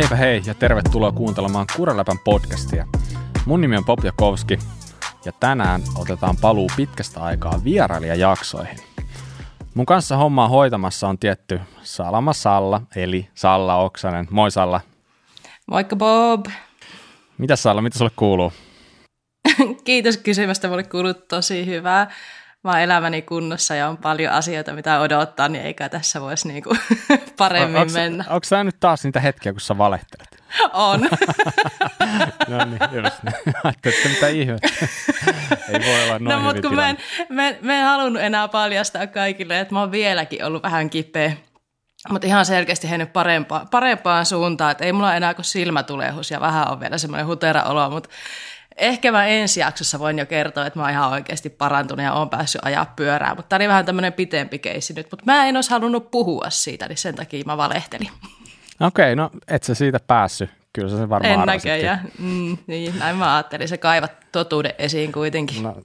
Heipä hei ja tervetuloa kuuntelemaan Kuraläpän podcastia. Mun nimi on Pop Jakovski ja tänään otetaan paluu pitkästä aikaa vierailijajaksoihin. Mun kanssa hommaa hoitamassa on tietty Salama Salla, eli Salla Oksanen. Moi Salla. Moikka Bob. Mitä Salla, mitä sulle kuuluu? Kiitos kysymästä, mulle kuuluu tosi hyvää. Mä oon elämäni kunnossa ja on paljon asioita, mitä odottaa, niin eikä tässä voisi niinku paremmin onks, mennä. Onko sä nyt taas niitä hetkiä, kun sä valehtelet? On. no niin, just niin. Että mitä ihmettä. Ei voi olla noin No mutta kun mä en, mä, en, mä en halunnut enää paljastaa kaikille, että mä oon vieläkin ollut vähän kipeä. Mutta ihan selkeästi mennyt parempaan, parempaan suuntaan, että ei mulla enää kuin silmätulehus ja vähän on vielä semmoinen hutera olo, mutta ehkä mä ensi jaksossa voin jo kertoa, että mä oon ihan oikeasti parantunut ja oon päässyt ajaa pyörää, mutta tämä oli vähän tämmöinen pitempi keissi nyt, mutta mä en olisi halunnut puhua siitä, niin sen takia mä valehtelin. Okei, no et sä siitä päässyt. Kyllä sä sen varmaan En näköjään. Mm, niin, näin mä ajattelin, se kaivat totuuden esiin kuitenkin. No,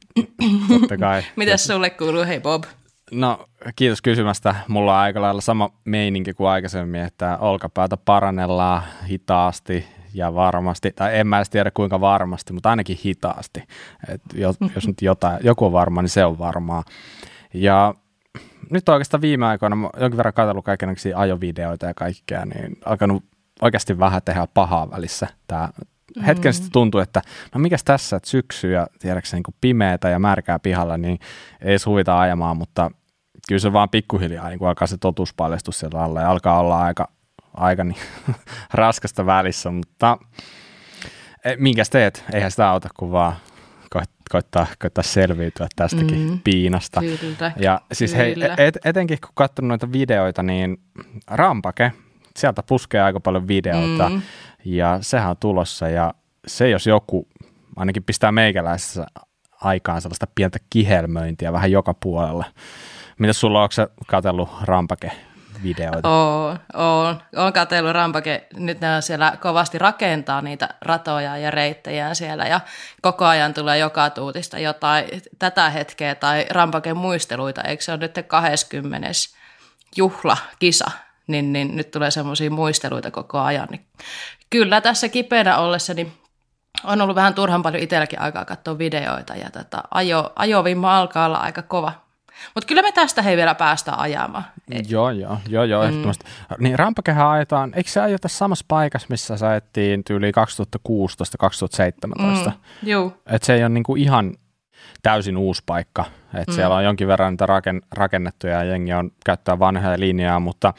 totta kai. Mitäs sulle kuuluu, hei Bob? No, kiitos kysymästä. Mulla on aika lailla sama meininki kuin aikaisemmin, että olkapäätä parannellaan hitaasti ja varmasti, tai en mä edes tiedä kuinka varmasti, mutta ainakin hitaasti. Et jos, jos nyt jotain, joku on varma, niin se on varmaa. Ja nyt oikeastaan viime aikoina, mä jonkin verran katsellut kaikenlaisia ajovideoita ja kaikkea, niin alkanut oikeasti vähän tehdä pahaa välissä. Tää hetken sitten tuntuu, että no mikäs tässä, että syksy ja tiedäksä niin pimeätä ja märkää pihalla, niin ei edes huvita ajamaan, mutta kyllä se vaan pikkuhiljaa niin alkaa se totuus paljastua siellä alla ja alkaa olla aika, aika niin, raskasta välissä, mutta e, minkäs teet? Eihän sitä auta, kun vaan koit- koittaa, koittaa selviytyä tästäkin Mm. piinasta. Kyllä. Ja siis hei, Kyllä. et, etenkin kun katsonut noita videoita, niin Rampake, sieltä puskee aika paljon videoita Mm. ja sehän on tulossa ja se jos joku ainakin pistää meikäläisessä aikaan sellaista pientä kihelmöintiä vähän joka puolella. Mitä sulla on, onko sä katsellut Rampake-videoita? Oon, oon. Oon katsellut Rampake, nyt ne on siellä kovasti rakentaa niitä ratoja ja reittejä siellä ja koko ajan tulee joka tuutista jotain tätä hetkeä tai Rampaken muisteluita, eikö se ole nyt 20. juhlakisa, niin, niin nyt tulee semmoisia muisteluita koko ajan. Niin kyllä tässä kipeänä ollessa, niin on ollut vähän turhan paljon itselläkin aikaa katsoa videoita ja tota, ajo, ajovimma alkaa olla aika kova. Mutta kyllä me tästä hei vielä päästään ajamaan. Joo, joo, joo, joo, mm. ehdottomasti. Niin Rampakehän ajetaan, eikö se ajeta samassa paikassa, missä sä ajettiin tyyliin 2016-2017? Mm. Juu. Että se ei ole niinku ihan täysin uusi paikka. Että mm. siellä on jonkin verran niitä raken, rakennettuja ja jengi on käyttää vanhoja linjaa, mutta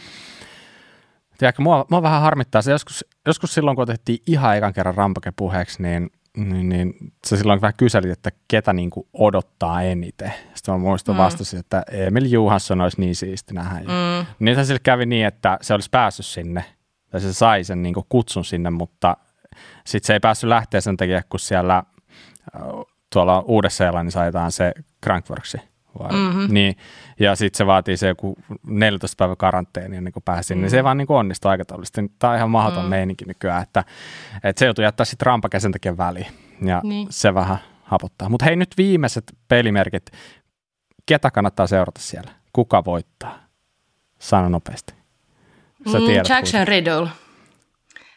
tiedätkö, mua, mua vähän harmittaa se joskus, joskus silloin, kun otettiin ihan ekan kerran Rampake puheeksi, niin, niin, niin sä silloin vähän kyselit, että ketä niinku odottaa eniten. Sitten mä muistan mm. vastasin, että Emil Juhansson olisi niin siisti nähdä. Mm. Nythän sille kävi niin, että se olisi päässyt sinne, tai se sai sen niinku kutsun sinne, mutta sitten se ei päässyt lähteä sen takia, kun siellä tuolla Uudessa-Seelannissa ajetaan se Crankworksi. Vai? Mm-hmm. Niin, ja sitten se vaatii se joku 14 päivä karanteeni ennen kuin pääsi sinne. Mm. Se ei vaan niin kuin onnistu aikataulullisesti. Tämä on ihan mahdoton mm. meininki nykyään, että, että se joutuu jättää sitten rampakä sen takia väliin. Ja niin. Niin. se vähän hapottaa. Mutta hei nyt viimeiset pelimerkit. Ketä kannattaa seurata siellä? Kuka voittaa? Sano nopeasti. Sä Mm, tiedät Jackson Riddle.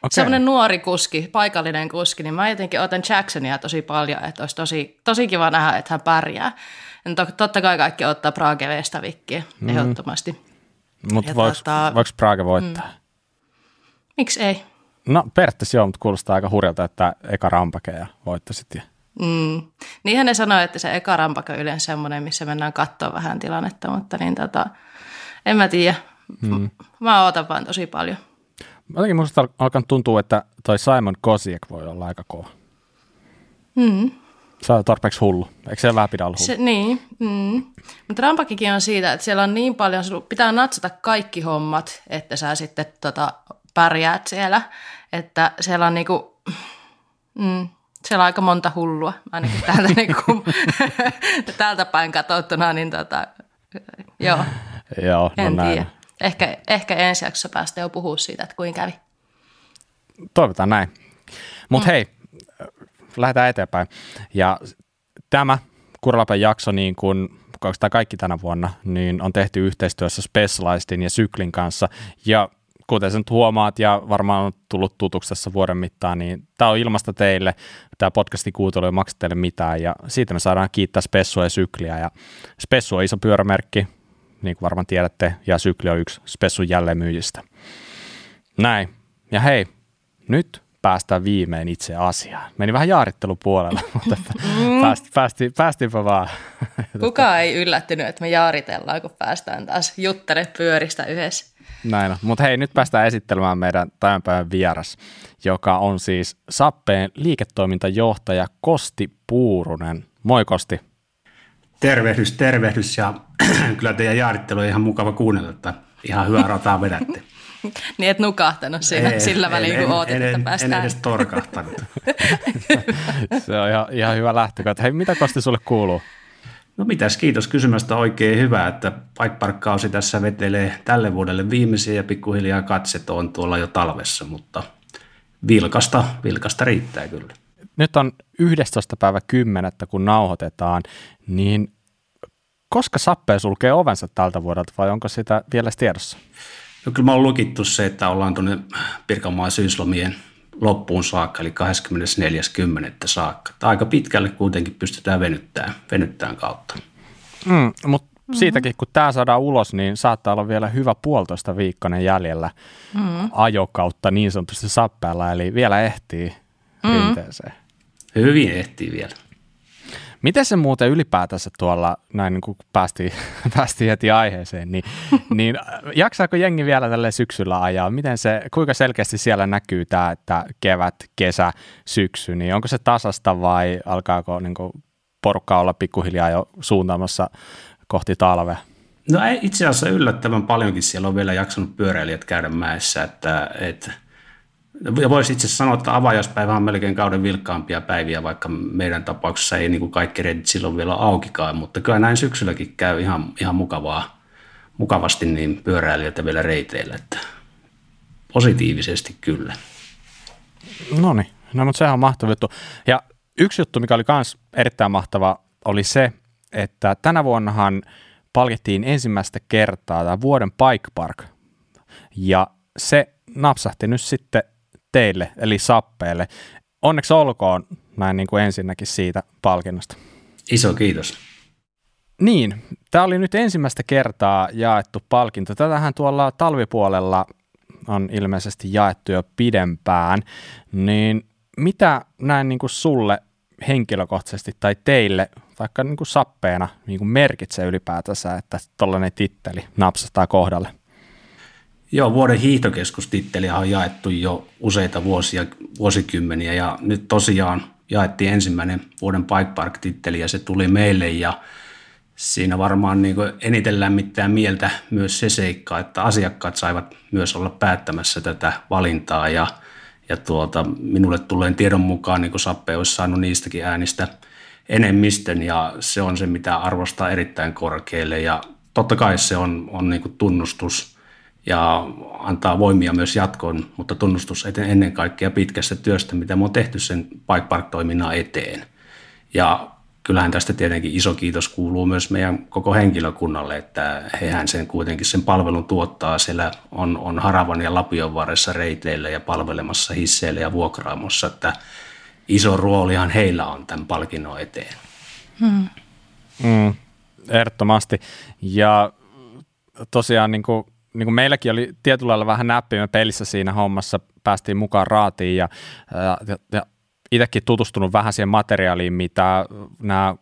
Okei. Semmoinen nuori kuski, paikallinen kuski, niin mä jotenkin otan Jacksonia tosi paljon, että olisi tosi, tosi kiva nähdä, että hän pärjää. Ja to, totta kai kaikki ottaa Prague Vestavikkiä, mm. ehdottomasti. Mutta voiko, tota- Praga voittaa? Mm. Miksi ei? No periaatteessa joo, mutta kuulostaa aika hurjalta, että eka rampake ja voittaisit. Ja... Mm. Niinhän ne sanoi, että se eka rampaka on yleensä semmoinen, missä mennään katsoa vähän tilannetta, mutta niin tota, en mä tiedä. Mm. Mä ootan vaan tosi paljon. Jotenkin musta al- alkanut tuntua, että toi Simon Kosiek voi olla aika kova. Mm. Se on tarpeeksi hullu. Eikö se vähän pidä olla hullu? Se, niin, mm. mutta rampakikin on siitä, että siellä on niin paljon, pitää natsata kaikki hommat, että sä sitten tota, pärjäät siellä. Että siellä on niinku, mm, siellä on aika monta hullua, ainakin täältä, niinku, täältä päin katsottuna, niin tota, joo, Joo, no en näin. tiedä. Ehkä, ehkä ensi jaksossa päästä jo puhua siitä, että kuinka kävi. Toivotaan näin. Mutta mm. hei, lähdetään eteenpäin. Ja tämä Kuralapen jakso, niin kuin kaikki tänä vuonna, niin on tehty yhteistyössä Specializedin ja Syklin kanssa. Ja kuten sen huomaat ja varmaan on tullut tutuksi tässä vuoden mittaan, niin tämä on ilmasta teille. Tämä podcastin kuuntelu ei maksa teille mitään ja siitä me saadaan kiittää Spessua ja Sykliä. Ja Spessu on iso pyörämerkki, niin kuin varmaan tiedätte, ja Sykli on yksi Spessun jälleenmyyjistä. Näin. Ja hei, nyt päästään viimein itse asiaan. Meni vähän jaarittelupuolella, mutta päästi, päästi, päästiinpä vaan. Kuka ei yllättynyt, että me jaaritellaan, kun päästään taas juttele pyöristä yhdessä. Näin on. Mutta hei, nyt päästään esittelemään meidän tämän päivän vieras, joka on siis Sappeen liiketoimintajohtaja Kosti Puurunen. Moi Kosti. Tervehdys, tervehdys ja kyllä teidän jaarittelu on ihan mukava kuunnella, että ihan hyvää rataa vedätte. niin et nukahtanut siinä ei, sillä välin, kun ootit, en, että päästään. En edes torkahtanut. Se on ihan, ihan hyvä lähtökohta. Hei, mitä Kosti sulle kuuluu? No mitäs, kiitos kysymästä. Oikein hyvä, että Bike tässä vetelee tälle vuodelle viimeisiä ja pikkuhiljaa katset on tuolla jo talvessa, mutta vilkasta, vilkasta riittää kyllä. Nyt on 11. päivä 10. kun nauhoitetaan, niin koska Sappeen sulkee ovensa tältä vuodelta vai onko sitä vielä tiedossa? No kyllä mä oon lukittu se, että ollaan tuonne Pirkanmaan syyslomien loppuun saakka, eli 24.10. saakka. Aika pitkälle kuitenkin pystytään venyttämään, venyttämään kautta. Mm, mutta mm-hmm. siitäkin, kun tämä saadaan ulos, niin saattaa olla vielä hyvä puolitoista viikkoinen jäljellä mm-hmm. ajokautta niin sanotusti sappeella, eli vielä ehtii mm-hmm. rinteeseen. Hyvin ehtii vielä. Miten se muuten ylipäätänsä tuolla, näin niin kuin päästiin, päästiin heti aiheeseen, niin, niin jaksaako jengi vielä tälle syksyllä ajaa? Miten se, kuinka selkeästi siellä näkyy tämä, että kevät, kesä, syksy, niin onko se tasasta vai alkaako niin kuin porukka olla pikkuhiljaa jo suuntaamassa kohti talvea? No ei, itse asiassa yllättävän paljonkin siellä on vielä jaksanut pyöräilijät käydä mäessä, että, että ja voisi itse sanoa, että avajaispäivä on melkein kauden vilkkaampia päiviä, vaikka meidän tapauksessa ei niin kuin kaikki redit silloin vielä aukikaan, mutta kyllä näin syksylläkin käy ihan, ihan mukavaa, mukavasti niin pyöräilijöitä vielä reiteillä, että positiivisesti kyllä. No niin, no mutta sehän on mahtava juttu. Ja yksi juttu, mikä oli myös erittäin mahtava, oli se, että tänä vuonnahan palkittiin ensimmäistä kertaa tämä vuoden Bike Park, ja se napsahti nyt sitten teille, eli sappeelle. Onneksi olkoon näin niin kuin ensinnäkin siitä palkinnosta. Iso kiitos. Niin, tämä oli nyt ensimmäistä kertaa jaettu palkinto. Tätähän tuolla talvipuolella on ilmeisesti jaettu jo pidempään, niin mitä näin niin kuin sulle henkilökohtaisesti tai teille, vaikka niin kuin sappeena, niin kuin merkitsee ylipäätänsä, että tuollainen titteli napsastaa kohdalle? Joo, vuoden hiihtokeskustitteliä on jaettu jo useita vuosia, vuosikymmeniä ja nyt tosiaan jaettiin ensimmäinen vuoden Bike Park-titteli ja se tuli meille ja siinä varmaan niin eniten lämmittää mieltä myös se seikka, että asiakkaat saivat myös olla päättämässä tätä valintaa ja, ja tuota, minulle tulee tiedon mukaan niin Sappe olisi saanut niistäkin äänistä enemmistön ja se on se, mitä arvostaa erittäin korkealle ja totta kai se on, on niin tunnustus – ja antaa voimia myös jatkoon, mutta tunnustus ennen kaikkea pitkästä työstä, mitä me on tehty sen Bike Park-toiminnan eteen. Ja kyllähän tästä tietenkin iso kiitos kuuluu myös meidän koko henkilökunnalle, että hehän sen kuitenkin sen palvelun tuottaa. Siellä on, on Haravan ja Lapion varressa reiteillä ja palvelemassa hisseillä ja vuokraamossa, että iso roolihan heillä on tämän palkinnon eteen. Hmm. Mm, ehdottomasti. Ja tosiaan niin kuin niin kuin meilläkin oli tietyllä lailla vähän näppimme pelissä siinä hommassa, päästiin mukaan raatiin ja, ja, ja itsekin tutustunut vähän siihen materiaaliin, mitä nämä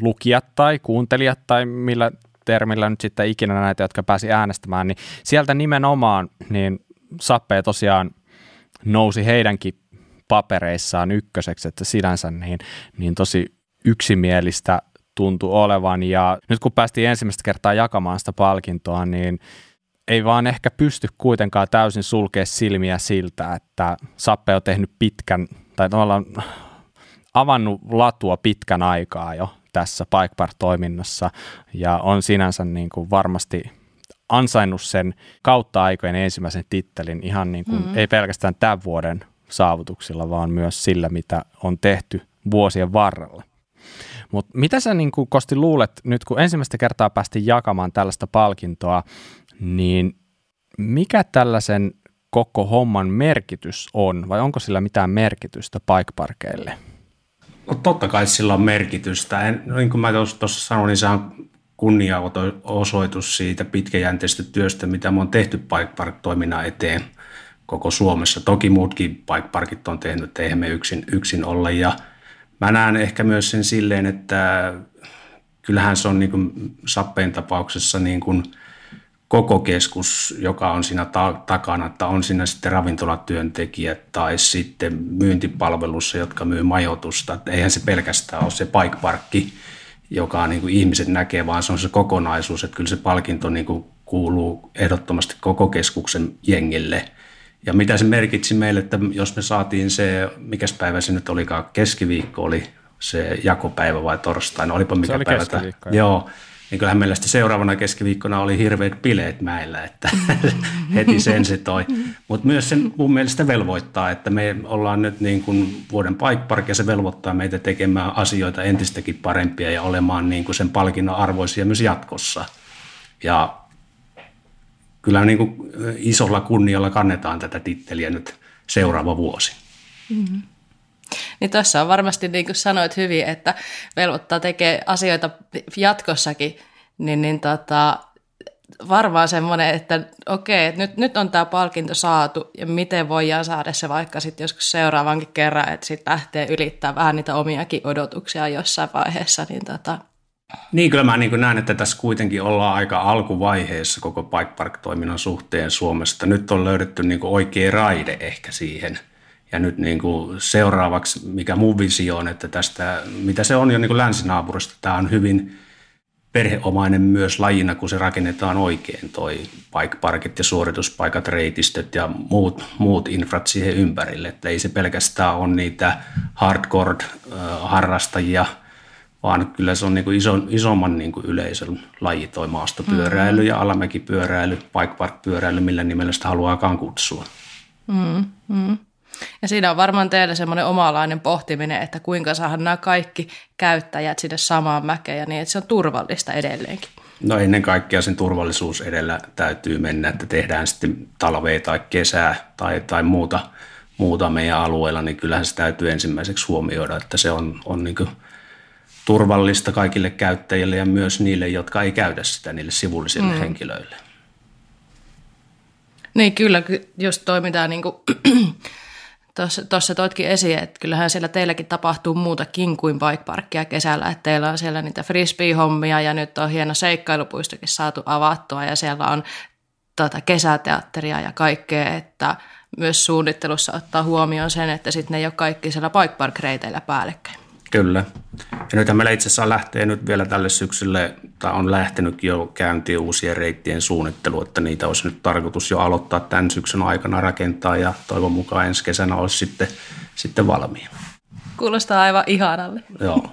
lukijat tai kuuntelijat tai millä termillä nyt sitten ikinä näitä, jotka pääsi äänestämään, niin sieltä nimenomaan niin Sappe tosiaan nousi heidänkin papereissaan ykköseksi, että sinänsä niin, niin tosi yksimielistä tuntui olevan. Ja nyt kun päästiin ensimmäistä kertaa jakamaan sitä palkintoa, niin ei vaan ehkä pysty kuitenkaan täysin sulkea silmiä siltä, että Sappe on tehnyt pitkän, tai tavallaan avannut latua pitkän aikaa jo tässä Bikepark-toiminnassa ja on sinänsä niin kuin varmasti ansainnut sen kautta aikojen ensimmäisen tittelin ihan niin kuin, mm-hmm. ei pelkästään tämän vuoden saavutuksilla, vaan myös sillä, mitä on tehty vuosien varrella. Mutta mitä sä niin kuin, Kosti luulet nyt, kun ensimmäistä kertaa päästiin jakamaan tällaista palkintoa, niin mikä tällaisen koko homman merkitys on, vai onko sillä mitään merkitystä paikparkeille? No totta kai sillä on merkitystä. En, niin kuin mä tuossa sanoin, niin se on kunniaosoitus siitä pitkäjänteistä työstä, mitä me on tehty Bike Park-toiminnan eteen koko Suomessa. Toki muutkin Bike Parkit on tehnyt, että eihän me yksin, yksin olla. Ja mä näen ehkä myös sen silleen, että kyllähän se on niin kuin Sappeen tapauksessa niin kuin – koko keskus, joka on siinä ta- takana, että on siinä sitten ravintolatyöntekijät tai sitten myyntipalvelussa, jotka myy majoitusta. Että eihän se pelkästään ole se bike parkki, joka niin kuin ihmiset näkee, vaan se on se kokonaisuus, että kyllä se palkinto niin kuin kuuluu ehdottomasti koko keskuksen jengille. Ja mitä se merkitsi meille, että jos me saatiin se, mikä päivä se nyt olikaan, keskiviikko oli se jakopäivä vai torstai, no olipa mikä se oli päivä. Joo, niin kyllähän meillä sitten seuraavana keskiviikkona oli hirveät bileet mäillä, että heti sen se toi. Mutta myös sen mun mielestä velvoittaa, että me ollaan nyt niin kuin vuoden Bike ja se velvoittaa meitä tekemään asioita entistäkin parempia ja olemaan niin kuin sen palkinnon arvoisia myös jatkossa. Ja kyllä niin kuin isolla kunnialla kannetaan tätä titteliä nyt seuraava vuosi. Mm-hmm. Niin tuossa on varmasti, niin kuin sanoit hyvin, että velvoittaa tekee asioita jatkossakin, niin, niin tota, varmaan semmoinen, että okei, että nyt, nyt on tämä palkinto saatu ja miten voidaan saada se vaikka sitten joskus seuraavankin kerran, että sitten lähtee ylittää vähän niitä omiakin odotuksia jossain vaiheessa, niin tota, niin, kyllä mä niin näen, että tässä kuitenkin ollaan aika alkuvaiheessa koko Bike Park-toiminnan suhteen Suomesta. Nyt on löydetty niin oikea raide ehkä siihen – ja nyt niin kuin seuraavaksi, mikä mun visio on, että tästä, mitä se on jo niin kuin länsinaapurista, tämä on hyvin perheomainen myös lajina, kun se rakennetaan oikein, toi paikparkit ja suorituspaikat, reitistöt ja muut, muut infrat siihen ympärille. Että ei se pelkästään ole niitä hardcore-harrastajia, vaan kyllä se on niin kuin ison, isomman niin kuin yleisön laji, toi maastopyöräily mm-hmm. ja alamäkipyöräily, bikepark-pyöräily, millä nimellä sitä haluaakaan kutsua. Mm-hmm. Ja siinä on varmaan teille semmoinen omalainen pohtiminen, että kuinka saada nämä kaikki käyttäjät sinne samaan mäkeen ja niin, että se on turvallista edelleenkin. No ennen kaikkea sen turvallisuus edellä täytyy mennä, että tehdään sitten talvea tai kesää tai, tai muuta, muuta meidän alueella, niin kyllähän se täytyy ensimmäiseksi huomioida, että se on, on niin turvallista kaikille käyttäjille ja myös niille, jotka ei käytä sitä, niille sivullisille mm. henkilöille. Niin kyllä, just toimitaan niin kuin Tuossa toitkin esiin, että kyllähän siellä teilläkin tapahtuu muutakin kuin bike kesällä, että teillä on siellä niitä frisbee-hommia ja nyt on hieno seikkailupuistokin saatu avattua ja siellä on tuota, kesäteatteria ja kaikkea, että myös suunnittelussa ottaa huomioon sen, että sitten ne ei ole kaikki siellä bike park-reiteillä päällekkäin. Kyllä. Ja nyt meillä itse asiassa lähtee nyt vielä tälle syksylle, tai on lähtenyt jo käyntiin uusien reittien suunnittelu, että niitä olisi nyt tarkoitus jo aloittaa tämän syksyn aikana rakentaa ja toivon mukaan ensi kesänä olisi sitten, sitten valmiina. Kuulostaa aivan ihanalle. Joo.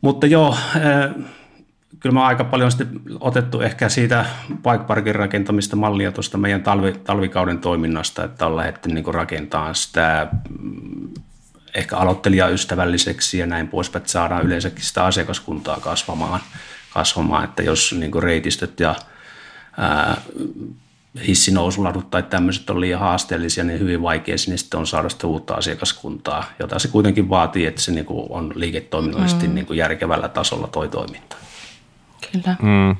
Mutta joo, eh, kyllä mä aika paljon sitten otettu ehkä siitä bike parkin rakentamista mallia tuosta meidän talvi, talvikauden toiminnasta, että on lähdetty niin rakentamaan sitä ehkä aloittelijaystävälliseksi ja näin poispäin, että saadaan yleensäkin sitä asiakaskuntaa kasvamaan, kasvamaan että jos niin kuin reitistöt ja ää, hissinousuladut tai tämmöiset on liian haasteellisia, niin hyvin vaikea sinne sitten on saada sitä uutta asiakaskuntaa, jota se kuitenkin vaatii, että se niin kuin on liiketoiminnallisesti mm. niin kuin järkevällä tasolla toi toiminta. Kyllä. Mm.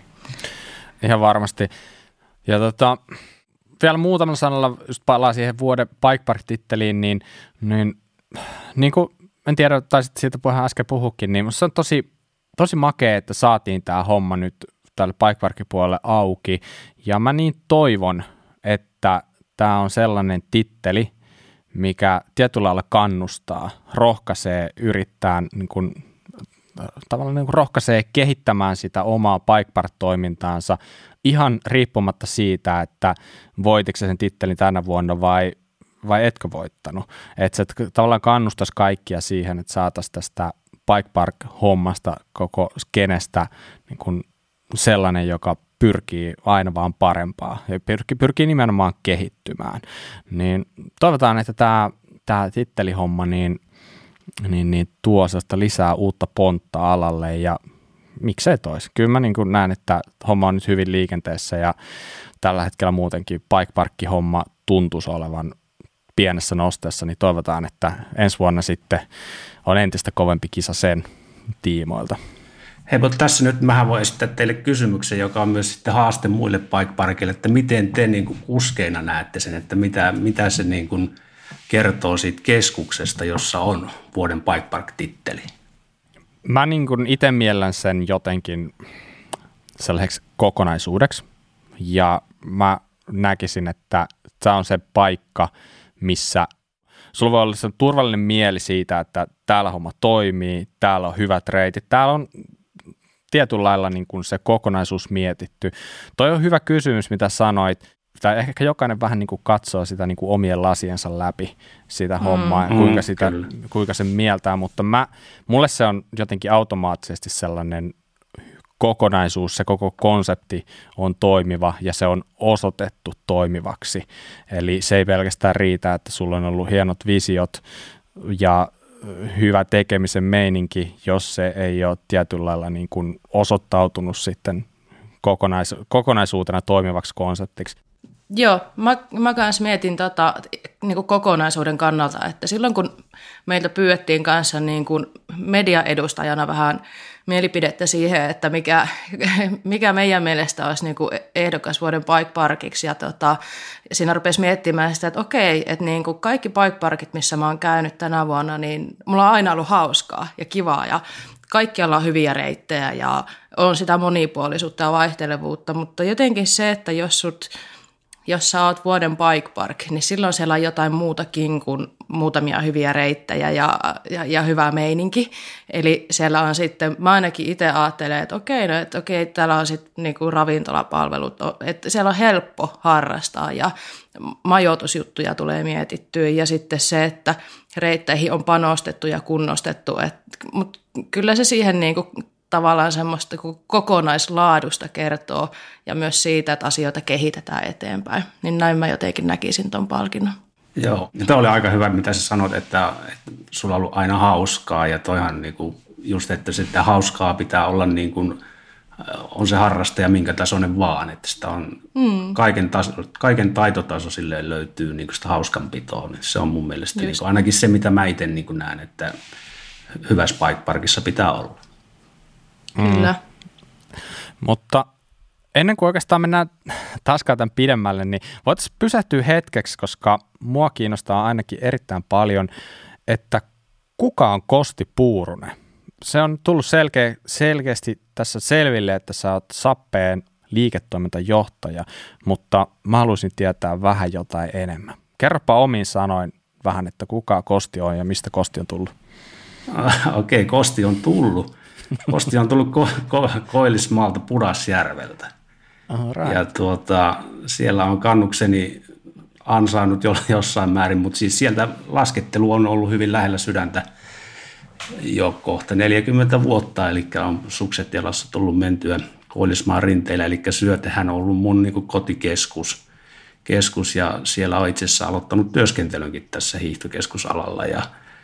Ihan varmasti. Ja tota, vielä muutaman sanalla, just palaa siihen vuoden Bike Park-titteliin, niin, niin niin kuin, en tiedä, taisit siitä puheen äsken puhukin, niin se on tosi, tosi makea, että saatiin tämä homma nyt tälle paikvarkkipuolelle auki. Ja mä niin toivon, että tämä on sellainen titteli, mikä tietyllä lailla kannustaa, rohkaisee yrittää niin kuin, tavallaan niin kuin rohkaisee kehittämään sitä omaa Bikepark-toimintaansa ihan riippumatta siitä, että voitiko sen tittelin tänä vuonna vai vai etkö voittanut. Että se tavallaan kannustaisi kaikkia siihen, että saataisiin tästä Bike Park-hommasta koko skenestä niin kuin sellainen, joka pyrkii aina vaan parempaa ja pyrkii, pyrkii nimenomaan kehittymään. Niin toivotaan, että tämä, tämä tittelihomma niin, niin, niin tuo lisää uutta pontta alalle ja miksei toisi. Kyllä mä niin kuin näen, että homma on nyt hyvin liikenteessä ja tällä hetkellä muutenkin bike homma tuntuisi olevan pienessä nosteessa, niin toivotaan, että ensi vuonna sitten on entistä kovempi kisa sen tiimoilta. Hei, mutta tässä nyt mä voin esittää teille kysymyksen, joka on myös sitten haaste muille bike että miten te niin kuin kuskeina näette sen, että mitä, mitä se niin kuin kertoo siitä keskuksesta, jossa on vuoden bike park-titteli? Mä niin kuin itse miellän sen jotenkin sellaiseksi kokonaisuudeksi ja mä näkisin, että tämä on se paikka, missä sulla voi olla se turvallinen mieli siitä, että täällä homma toimii, täällä on hyvät reitit, täällä on tietyllä lailla niin kuin se kokonaisuus mietitty. Toi on hyvä kysymys, mitä sanoit. Tai ehkä jokainen vähän niin kuin katsoo sitä niin kuin omien lasiensa läpi sitä mm. hommaa, mm, kuinka, sitä, kuinka se mieltää, mutta mä, mulle se on jotenkin automaattisesti sellainen kokonaisuus, se koko konsepti on toimiva ja se on osoitettu toimivaksi. Eli se ei pelkästään riitä, että sulla on ollut hienot visiot ja hyvä tekemisen meininki, jos se ei ole tietyllä lailla niin kuin osoittautunut sitten kokonais- kokonaisuutena toimivaksi konseptiksi. Joo, mä, mä kanssa mietin tota, niin kuin kokonaisuuden kannalta, että silloin kun meiltä pyydettiin kanssa niin kuin mediaedustajana vähän mielipidettä siihen, että mikä, mikä meidän mielestä olisi niin kuin ehdokas vuoden bike parkiksi. Ja tota, siinä rupesi miettimään sitä, että okei, että niin kuin kaikki bike parkit, missä mä oon käynyt tänä vuonna, niin mulla on aina ollut hauskaa ja kivaa ja kaikkialla on hyviä reittejä ja on sitä monipuolisuutta ja vaihtelevuutta, mutta jotenkin se, että jos sut jos sä oot vuoden bike park, niin silloin siellä on jotain muutakin kuin muutamia hyviä reittejä ja, ja, ja hyvä meininki. Eli siellä on sitten, mä ainakin itse ajattelen, että okei, no, että okei, täällä on sitten niinku ravintolapalvelut, että siellä on helppo harrastaa ja majoitusjuttuja tulee mietittyä ja sitten se, että reitteihin on panostettu ja kunnostettu, mutta kyllä se siihen niinku tavallaan semmoista kokonaislaadusta kertoo ja myös siitä, että asioita kehitetään eteenpäin. Niin näin mä jotenkin näkisin tuon palkinnon. Joo, ja toi oli aika hyvä, mitä sä sanoit, että, että sulla on ollut aina hauskaa ja toihan niin kuin just, että sitä hauskaa pitää olla niin kuin, on se harrastaja minkä tasoinen vaan, että sitä on mm. kaiken, taso, kaiken taitotaso silleen löytyy niin sitä hauskanpitoa, niin se on mun mielestä niin kuin, ainakin se, mitä mä itse niin näen, että hyvässä bike parkissa pitää olla. Kyllä. Mm. Mutta ennen kuin oikeastaan mennään taas tämän pidemmälle, niin voitaisiin pysähtyä hetkeksi, koska mua kiinnostaa ainakin erittäin paljon, että kuka on Kosti Puurunen? Se on tullut selkeä, selkeästi tässä selville, että sä oot Sappeen liiketoimintajohtaja, mutta mä haluaisin tietää vähän jotain enemmän. Kerropa omin sanoin vähän, että kuka Kosti on ja mistä Kosti on tullut. Okei, okay, Kosti on tullut. Kosti on tullut ko- ko- Koillismaalta Pudasjärveltä. right. Ja tuota, siellä on kannukseni ansainnut jo, jossain määrin, mutta siis sieltä laskettelu on ollut hyvin lähellä sydäntä jo kohta 40 vuotta, eli on sukset jalassa tullut mentyä Koillismaan rinteillä, eli Syötehän on ollut mun niin kotikeskus, keskus, ja siellä on itse asiassa aloittanut työskentelynkin tässä hiihtokeskusalalla, ja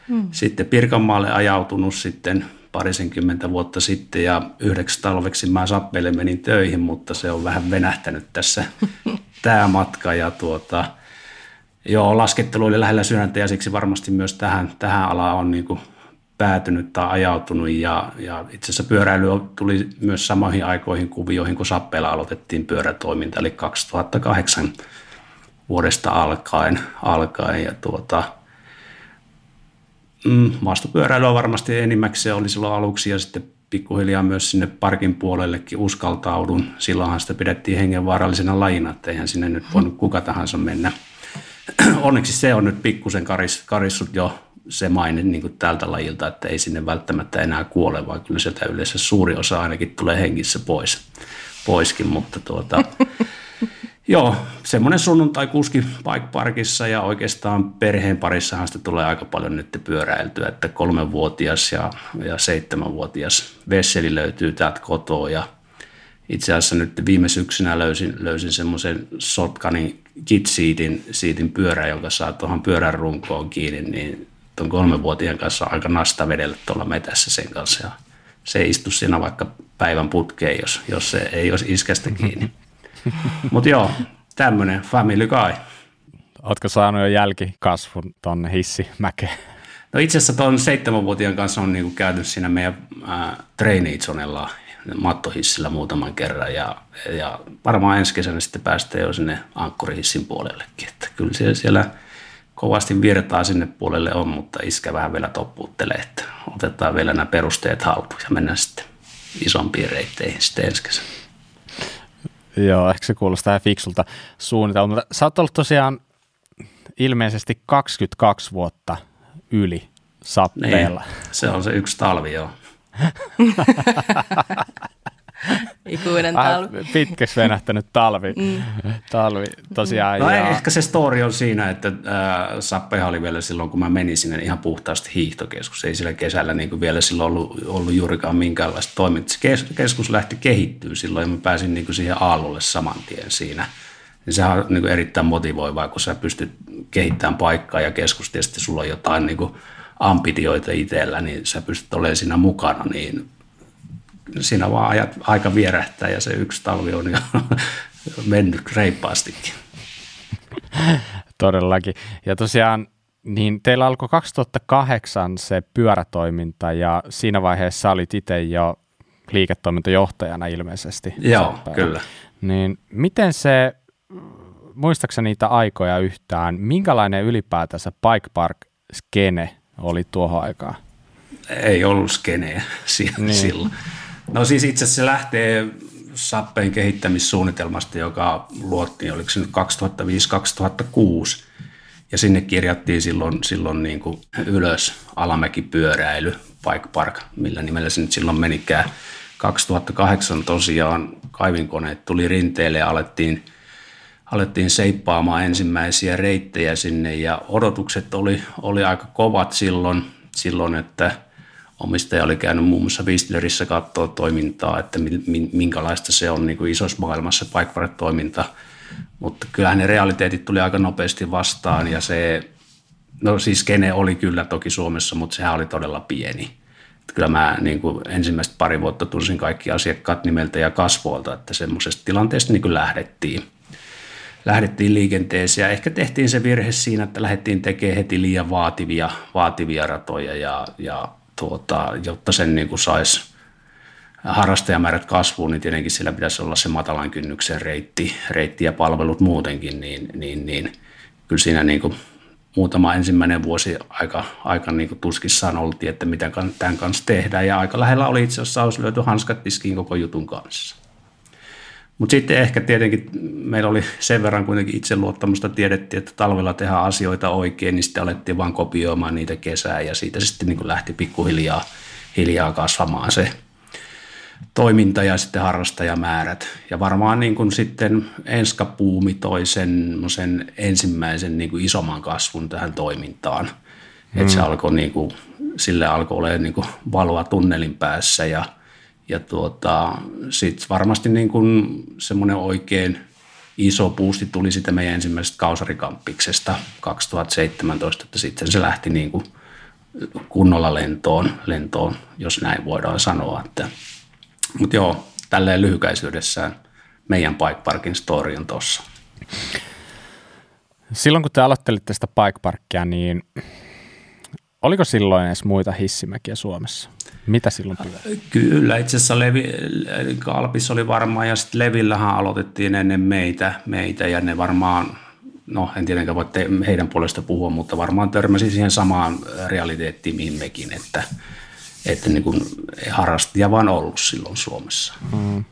hmm. sitten Pirkanmaalle ajautunut sitten parisenkymmentä vuotta sitten ja yhdeksi talveksi mä Sappeelle menin töihin, mutta se on vähän venähtänyt tässä tämä matka ja tuota, joo, laskettelu oli lähellä sydäntä ja siksi varmasti myös tähän, tähän alaan on niin kuin päätynyt tai ajautunut ja, ja itse asiassa pyöräily tuli myös samoihin aikoihin kuvioihin, kun Sappeella aloitettiin pyörätoiminta, eli 2008 vuodesta alkaen, alkaen ja tuota, Mm, maastopyöräilyä varmasti enimmäkseen oli silloin aluksi ja sitten pikkuhiljaa myös sinne parkin puolellekin uskaltaudun. Silloinhan sitä pidettiin hengenvaarallisena lajina, että eihän sinne nyt voinut kuka tahansa mennä. Onneksi se on nyt pikkusen karis, karissut jo se maine niin kuin tältä lajilta, että ei sinne välttämättä enää kuole, vaan kyllä sieltä yleensä suuri osa ainakin tulee hengissä pois, poiskin, mutta tuota, Joo, semmoinen sunnuntai kuski bike parkissa ja oikeastaan perheen parissahan sitä tulee aika paljon nyt pyöräiltyä, että kolmenvuotias ja, ja seitsemänvuotias Vesseli löytyy täältä kotoa ja itse asiassa nyt viime syksynä löysin, löysin semmoisen Sotkanin kitsiitin siitin pyörä, jonka saa tuohon pyörän runkoon kiinni, niin tuon kolmenvuotiaan kanssa on aika nasta vedellä tuolla metässä sen kanssa ja se ei istu siinä vaikka päivän putkeen, jos, jos se ei olisi iskestä kiinni. Mutta joo, tämmöinen Family Guy. Oletko saanut jo jälkikasvun tuonne hissimäkeen? No itse asiassa tuon seitsemänvuotiaan kanssa on niinku käyty siinä meidän äh, traineitsonella mattohissillä muutaman kerran ja, ja varmaan ensi kesänä sitten päästään jo sinne ankkurihissin puolellekin. Että kyllä siellä, siellä kovasti virtaa sinne puolelle on, mutta iskä vähän vielä toppuuttelee, että otetaan vielä nämä perusteet haltuun ja mennään sitten isompiin reitteihin sitten ensi kesänä. Joo, ehkä se kuulostaa ihan fiksulta suunnitelmalta. Sä oot ollut tosiaan ilmeisesti 22 vuotta yli sappeella. Niin, se on se yksi talvi, joo. Ikuinen talvi. Pitkäksi venähtänyt talvi. Mm. talvi tosiaan. No ja... ehkä se story on siinä, että äh, Sappeha oli vielä silloin, kun mä menin sinne ihan puhtaasti hiihtokeskus. Ei sillä kesällä niin kuin vielä silloin ollut, ollut juurikaan minkäänlaista toimintaa. Se keskus lähti kehittyä silloin ja mä pääsin niin kuin siihen aallolle saman tien siinä. Niin sehän on niin kuin erittäin motivoivaa, kun sä pystyt kehittämään paikkaa ja keskusta ja sitten sulla on jotain niin kuin ambitioita itsellä, niin sä pystyt olemaan siinä mukana, niin siinä vaan ajat, aika vierähtää ja se yksi talvi on jo mennyt reippaastikin. Todellakin. Ja tosiaan, niin teillä alkoi 2008 se pyörätoiminta ja siinä vaiheessa olit itse jo liiketoimintajohtajana ilmeisesti. Joo, kyllä. Niin miten se, muistaakseni niitä aikoja yhtään, minkälainen ylipäätänsä Bike Park skene oli tuohon aikaan? Ei ollut skeneä niin. silloin. No siis itse asiassa se lähtee Sappeen kehittämissuunnitelmasta, joka luottiin, oliko se nyt 2005-2006. Ja sinne kirjattiin silloin, silloin niin kuin ylös Alamäki-pyöräily, Bike Park, millä nimellä se nyt silloin menikään. 2008 tosiaan kaivinkoneet tuli rinteelle ja alettiin, alettiin seippaamaan ensimmäisiä reittejä sinne ja odotukset oli, oli aika kovat silloin, silloin että – omistaja oli käynyt muun muassa Whistlerissä katsoa toimintaa, että minkälaista se on niin kuin isossa maailmassa bike-toiminta. Mutta kyllähän ne realiteetit tuli aika nopeasti vastaan ja se, no siis kene oli kyllä toki Suomessa, mutta sehän oli todella pieni. Että kyllä mä niin kuin ensimmäistä pari vuotta tunsin kaikki asiakkaat nimeltä ja kasvoilta, että semmoisesta tilanteesta niin kuin lähdettiin lähdettiin liikenteeseen ja ehkä tehtiin se virhe siinä, että lähdettiin tekemään heti liian vaativia, vaativia ratoja ja, ja tuota, jotta sen niin kuin saisi harrastajamäärät kasvuun, niin tietenkin sillä pitäisi olla se matalan kynnyksen reitti, reitti ja palvelut muutenkin, niin, niin, niin kyllä siinä niin kuin muutama ensimmäinen vuosi aika, aika niin kuin tuskissaan oltiin, että mitä tämän kanssa tehdään, ja aika lähellä oli itse asiassa olisi löyty hanskat tiskiin koko jutun kanssa. Mutta sitten ehkä tietenkin meillä oli sen verran kuitenkin itseluottamusta, tiedettiin, että talvella tehdään asioita oikein, niin sitten alettiin vaan kopioimaan niitä kesää ja siitä sitten niin lähti pikkuhiljaa hiljaa kasvamaan se toiminta ja sitten harrastajamäärät. Ja varmaan niin kuin sitten Enska puumi toi sen, sen ensimmäisen niin kuin isomman kasvun tähän toimintaan. Mm. Että se alkoi niin kuin, sille alkoi olemaan niin kuin valoa tunnelin päässä ja – ja tuota, sitten varmasti niin kuin semmoinen oikein iso puusti tuli sitten meidän ensimmäisestä kausarikampiksesta 2017, että sitten se lähti niin kuin kunnolla lentoon, lentoon, jos näin voidaan sanoa. Että, mutta joo, tälleen lyhykäisyydessään meidän Bike Parkin story on tossa. Silloin kun te aloittelitte sitä Bike Parkia, niin oliko silloin edes muita hissimäkiä Suomessa? Mitä silloin tuli? Kyllä, itse asiassa Levi, Kalpis oli varmaan, ja sitten Levillähän aloitettiin ennen meitä, meitä ja ne varmaan, no en tietenkään voi te, heidän puolesta puhua, mutta varmaan törmäsi siihen samaan realiteettiin, mihin mekin, että, että niin kuin harrastia vaan ollut silloin Suomessa. Hmm.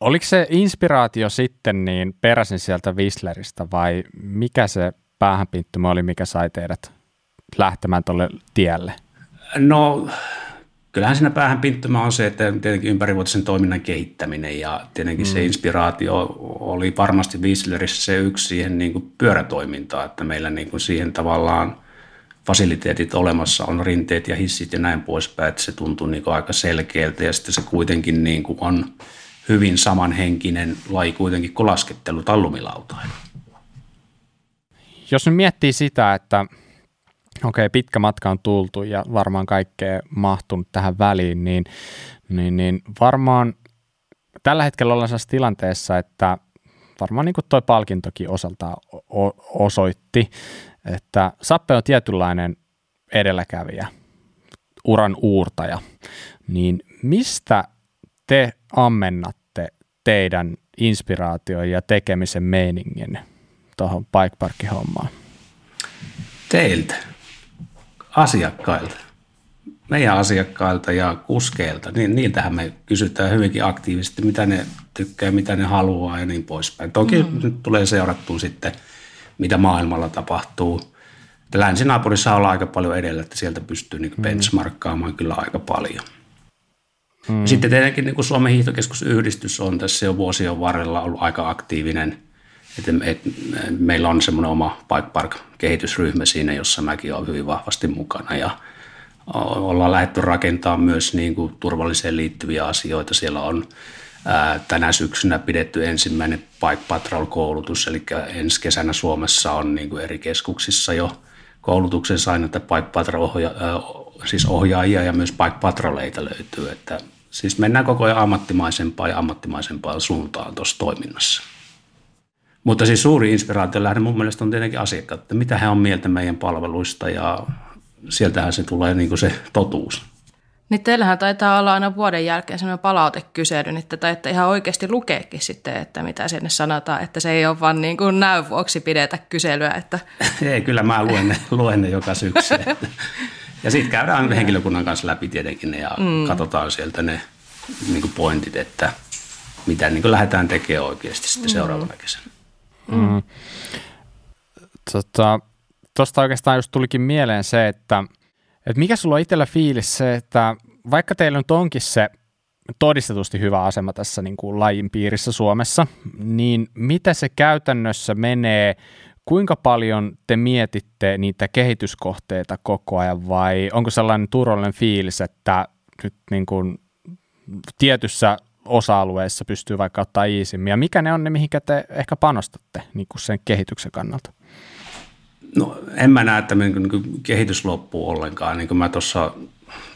Oliko se inspiraatio sitten niin peräisin sieltä Whistleristä vai mikä se päähänpinttymä oli, mikä sai teidät lähtemään tuolle tielle? No kyllähän siinä päähän pinttymä on se, että tietenkin ympärivuotisen toiminnan kehittäminen ja tietenkin mm. se inspiraatio oli varmasti Wieslerissä se yksi siihen niin kuin pyörätoimintaan, että meillä niin kuin siihen tavallaan fasiliteetit olemassa, on rinteet ja hissit ja näin poispäin, että se tuntuu niin kuin aika selkeältä ja sitten se kuitenkin niin kuin on hyvin samanhenkinen laji kuitenkin kuin laskettelu tai lumilautailu. Jos nyt miettii sitä, että okei, pitkä matka on tultu ja varmaan kaikkea mahtunut tähän väliin, niin, niin, niin varmaan tällä hetkellä ollaan sellaisessa tilanteessa, että varmaan niin kuin toi palkintokin osaltaan osoitti, että Sappe on tietynlainen edelläkävijä, uran uurtaja, niin mistä te ammennatte teidän inspiraatio ja tekemisen meiningin tuohon bike hommaan? Teiltä, asiakkailta, meidän asiakkailta ja kuskeilta, niin niiltähän me kysytään hyvinkin aktiivisesti, mitä ne tykkää, mitä ne haluaa ja niin poispäin. Toki mm. nyt tulee seurattua sitten, mitä maailmalla tapahtuu. Länsinaapurissa ollaan aika paljon edellä, että sieltä pystyy niin benchmarkkaamaan kyllä aika paljon. Mm. Sitten tietenkin niin kuin Suomen hiihtokeskusyhdistys on tässä jo vuosien varrella ollut aika aktiivinen. Et, et, meillä on semmoinen oma Bike Park-kehitysryhmä siinä, jossa mäkin olen hyvin vahvasti mukana ja ollaan lähdetty rakentamaan myös niin kuin turvalliseen liittyviä asioita. Siellä on ää, tänä syksynä pidetty ensimmäinen Bike Patrol-koulutus, eli ensi kesänä Suomessa on niin kuin eri keskuksissa jo koulutuksen sain, että Bike Patrol siis ohjaajia ja myös Bike Patroleita löytyy, että Siis mennään koko ajan ammattimaisempaan ja ammattimaisempaan suuntaan tuossa toiminnassa. Mutta siis suuri inspiraatio lähde mun mielestä on tietenkin asiakkaat, että mitä he on mieltä meidän palveluista ja sieltähän se tulee niin kuin se totuus. Niin teillähän taitaa olla aina vuoden jälkeen sellainen palautekysely, niin että taitte ihan oikeasti lukeekin sitten, että mitä sinne sanotaan, että se ei ole vaan niin kuin näy vuoksi pidetä kyselyä. Että... ei, kyllä mä luen ne, luen ne joka syksy. Ja sitten käydään henkilökunnan kanssa läpi tietenkin ne ja mm. katsotaan sieltä ne niin kuin pointit, että mitä niin kuin lähdetään tekemään oikeasti sitten mm. seuraavana kesänä. Mm. Tota, tuosta oikeastaan just tulikin mieleen se, että, että mikä sulla on itsellä fiilis se, että vaikka teillä nyt onkin se todistetusti hyvä asema tässä niin kuin lajin piirissä Suomessa, niin mitä se käytännössä menee Kuinka paljon te mietitte niitä kehityskohteita koko ajan vai onko sellainen turvallinen fiilis, että nyt niin kuin tietyssä osa-alueessa pystyy vaikka ottaa iisimmin ja mikä ne on ne, mihinkä te ehkä panostatte niin kuin sen kehityksen kannalta? No en mä näe, että niin kehitys loppuu ollenkaan. Niin kuin mä tuossa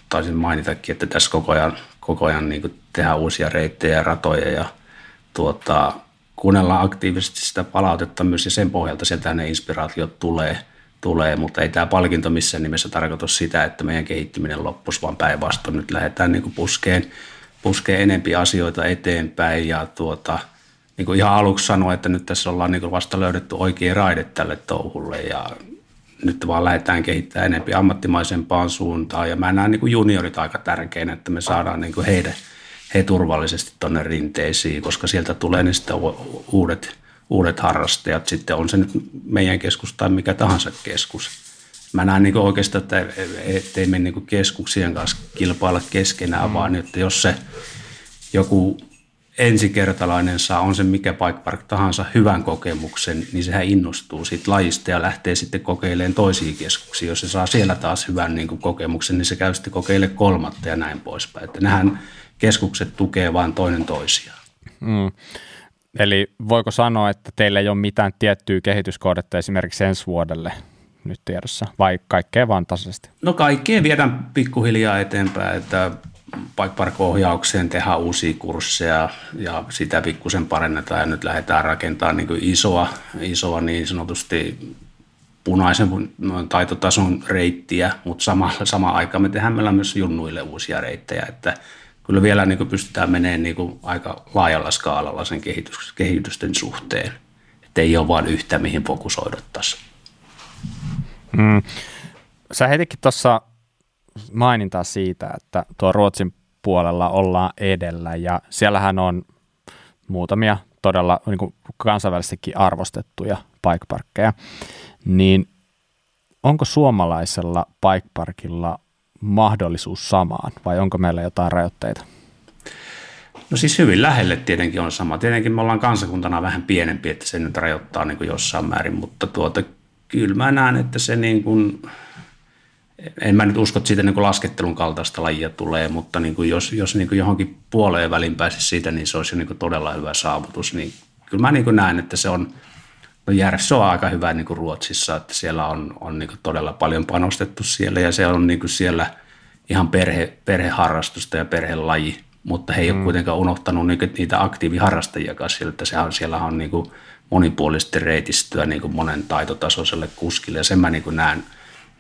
taisin mainitakin, että tässä koko ajan, koko ajan niin tehdään uusia reittejä ja ratoja ja tuota, kuunnellaan aktiivisesti sitä palautetta myös ja sen pohjalta sieltä ne inspiraatiot tulee, tulee, mutta ei tämä palkinto missään nimessä tarkoita sitä, että meidän kehittyminen loppuisi, vaan päinvastoin nyt lähdetään niin puskeen, puskeen enempi asioita eteenpäin ja tuota, niin kuin ihan aluksi sanoin, että nyt tässä ollaan niin vasta löydetty oikea raide tälle touhulle ja nyt vaan lähdetään kehittämään enempi ammattimaisempaan suuntaan ja mä näen niin kuin juniorit aika tärkeänä, että me saadaan niin kuin heidän – he turvallisesti tuonne rinteisiin, koska sieltä tulee ne sitten uudet, uudet harrastajat. Sitten on se nyt meidän keskus tai mikä tahansa keskus. Mä näen niin oikeastaan, että ei me niin keskuksien kanssa kilpailla keskenään, mm. vaan että jos se joku ensikertalainen saa, on se mikä Bike Park tahansa, hyvän kokemuksen, niin sehän innostuu siitä lajista ja lähtee sitten kokeilemaan toisiin keskuksiin. Jos se saa siellä taas hyvän niin kuin kokemuksen, niin se käy sitten kokeilemaan kolmatta ja näin poispäin. Että nähän keskukset tukee vain toinen toisiaan. Mm. Eli voiko sanoa, että teillä ei ole mitään tiettyä kehityskohdetta esimerkiksi ensi vuodelle nyt tiedossa, vai kaikkea vaan tasaisesti? No kaikkea viedään pikkuhiljaa eteenpäin, että Bike Park-ohjaukseen tehdään uusia kursseja ja sitä pikkusen parannetaan ja nyt lähdetään rakentamaan niin isoa, isoa niin sanotusti punaisen taitotason reittiä, mutta sama, sama aikaan me tehdään meillä myös junnuille uusia reittejä, että kyllä vielä niin pystytään menemään niin aika laajalla skaalalla sen kehitys, kehitysten suhteen. Että ei ole vain yhtä, mihin fokusoiduttaisiin. Mm. Sä hetikin tuossa mainintaa siitä, että tuo Ruotsin puolella ollaan edellä ja siellähän on muutamia todella niin kuin kansainvälisestikin arvostettuja paikparkkeja, niin onko suomalaisella paikparkilla mahdollisuus samaan vai onko meillä jotain rajoitteita? No siis hyvin lähelle tietenkin on sama. Tietenkin me ollaan kansakuntana vähän pienempi, että se nyt rajoittaa niin kuin jossain määrin, mutta tuota, kyllä mä näen, että se niin kuin, en mä nyt usko, että siitä niin kuin laskettelun kaltaista lajia tulee, mutta niin kuin jos, jos niin kuin johonkin puoleen välin pääsisi siitä, niin se olisi jo niin kuin todella hyvä saavutus. Niin kyllä mä niin kuin näen, että se on No Järvsö on aika hyvä niin kuin Ruotsissa, että siellä on, on niin kuin todella paljon panostettu siellä ja se on niin kuin siellä ihan perhe, perheharrastusta ja perhelaji, mutta he ei mm. ole kuitenkaan unohtanut niitä aktiiviharrastajia siellä, että sehän, siellä on niin kuin monipuolisesti reitistöä niin kuin monen taitotasoiselle kuskille ja sen mä niin kuin näen,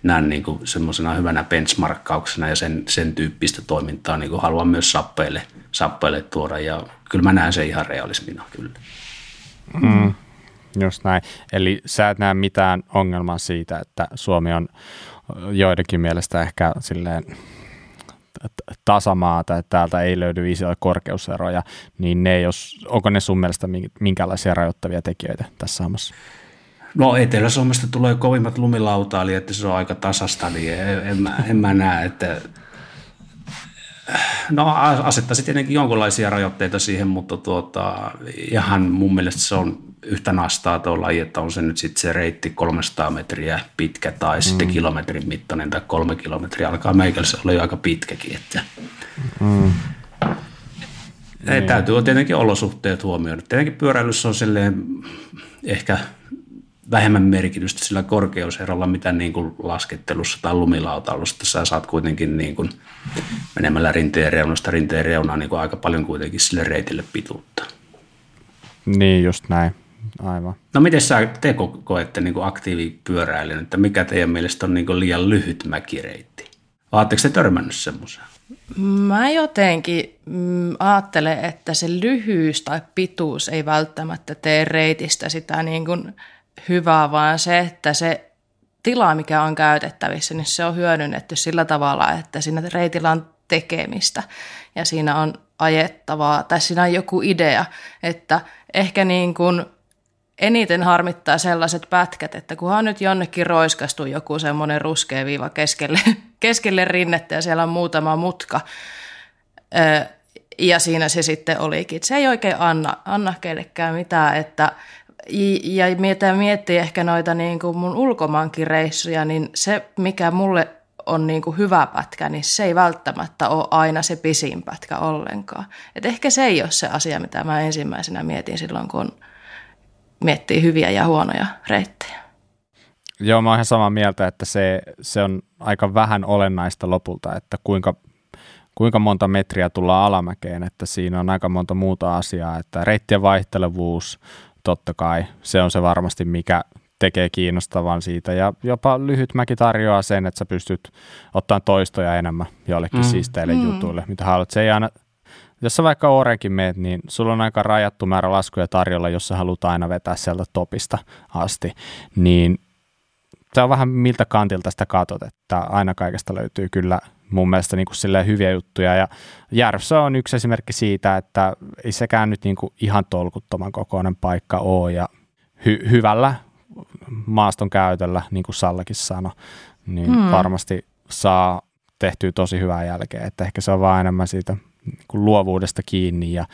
näen niin kuin semmoisena hyvänä benchmarkkauksena ja sen, sen tyyppistä toimintaa niin kuin haluan myös sappeille, sappeille tuoda ja kyllä mä näen sen ihan realismina kyllä. Mm. Just näin. Eli sä et näe mitään ongelmaa siitä, että Suomi on joidenkin mielestä ehkä silleen tasamaata, että täältä ei löydy isoja korkeuseroja, niin ne jos, onko ne sun mielestä minkälaisia rajoittavia tekijöitä tässä samassa? No Etelä-Suomesta tulee kovimmat lumilautailijat, että se on aika tasasta, niin en, en, mä, en mä näe, että No asettaisi tietenkin jonkinlaisia rajoitteita siihen, mutta tuota, ihan mun mielestä se on yhtä nastaa tuo laji, että on se nyt sitten se reitti 300 metriä pitkä tai mm. sitten kilometrin mittainen tai kolme kilometriä. Alkaa meikällä olla jo aika pitkäkin. Että. Mm. Ei, täytyy tietenkin olosuhteet huomioida. Tietenkin pyöräilyssä on silleen ehkä vähemmän merkitystä sillä korkeuserolla, mitä niin kuin laskettelussa tai lumilautailussa. Sä saat kuitenkin niin kuin menemällä rinteen reunasta rinteen reunaan niin kuin aika paljon kuitenkin sille reitille pituutta. Niin, just näin. Aivan. No miten sä te koette niin aktiivipyöräilijän, että mikä teidän mielestä on niin kuin liian lyhyt mäkireitti? Oletteko te törmännyt semmoiseen? Mä jotenkin mm, ajattelen, että se lyhyys tai pituus ei välttämättä tee reitistä sitä niin kuin hyvää, vaan se, että se tila, mikä on käytettävissä, niin se on hyödynnetty sillä tavalla, että siinä reitillä on tekemistä ja siinä on ajettavaa tai siinä on joku idea, että ehkä niin kuin eniten harmittaa sellaiset pätkät, että kunhan nyt jonnekin roiskastuu joku semmoinen ruskea viiva keskelle, keskelle rinnettä ja siellä on muutama mutka, ja siinä se sitten olikin. Se ei oikein anna, anna kellekään mitään, että ja mitä miettii ehkä noita niin kuin mun ulkomaankin reissuja, niin se mikä mulle on niin kuin hyvä pätkä, niin se ei välttämättä ole aina se pisin pätkä ollenkaan. Et ehkä se ei ole se asia, mitä mä ensimmäisenä mietin silloin, kun miettii hyviä ja huonoja reittejä. Joo, mä oon ihan samaa mieltä, että se, se on aika vähän olennaista lopulta, että kuinka, kuinka monta metriä tullaan alamäkeen, että siinä on aika monta muuta asiaa, että reittien vaihtelevuus, totta kai, se on se varmasti, mikä tekee kiinnostavan siitä ja jopa lyhyt mäki tarjoaa sen, että sä pystyt ottamaan toistoja enemmän jollekin mm. siisteille mm. jutuille, mitä haluat. Se ei aina, jos sä vaikka Orenkin meet, niin sulla on aika rajattu määrä laskuja tarjolla, jos sä haluat aina vetää sieltä topista asti, niin se on vähän miltä kantilta sitä katot, että aina kaikesta löytyy kyllä mun mielestä niin kuin hyviä juttuja. Ja Järvsö on yksi esimerkki siitä, että ei sekään nyt niin kuin ihan tolkuttoman kokoinen paikka ole ja hy- hyvällä maaston käytöllä, niin kuin Sallakin sanoi, niin hmm. varmasti saa tehtyä tosi hyvää jälkeä. Että ehkä se on vaan enemmän siitä niin kuin luovuudesta kiinni ja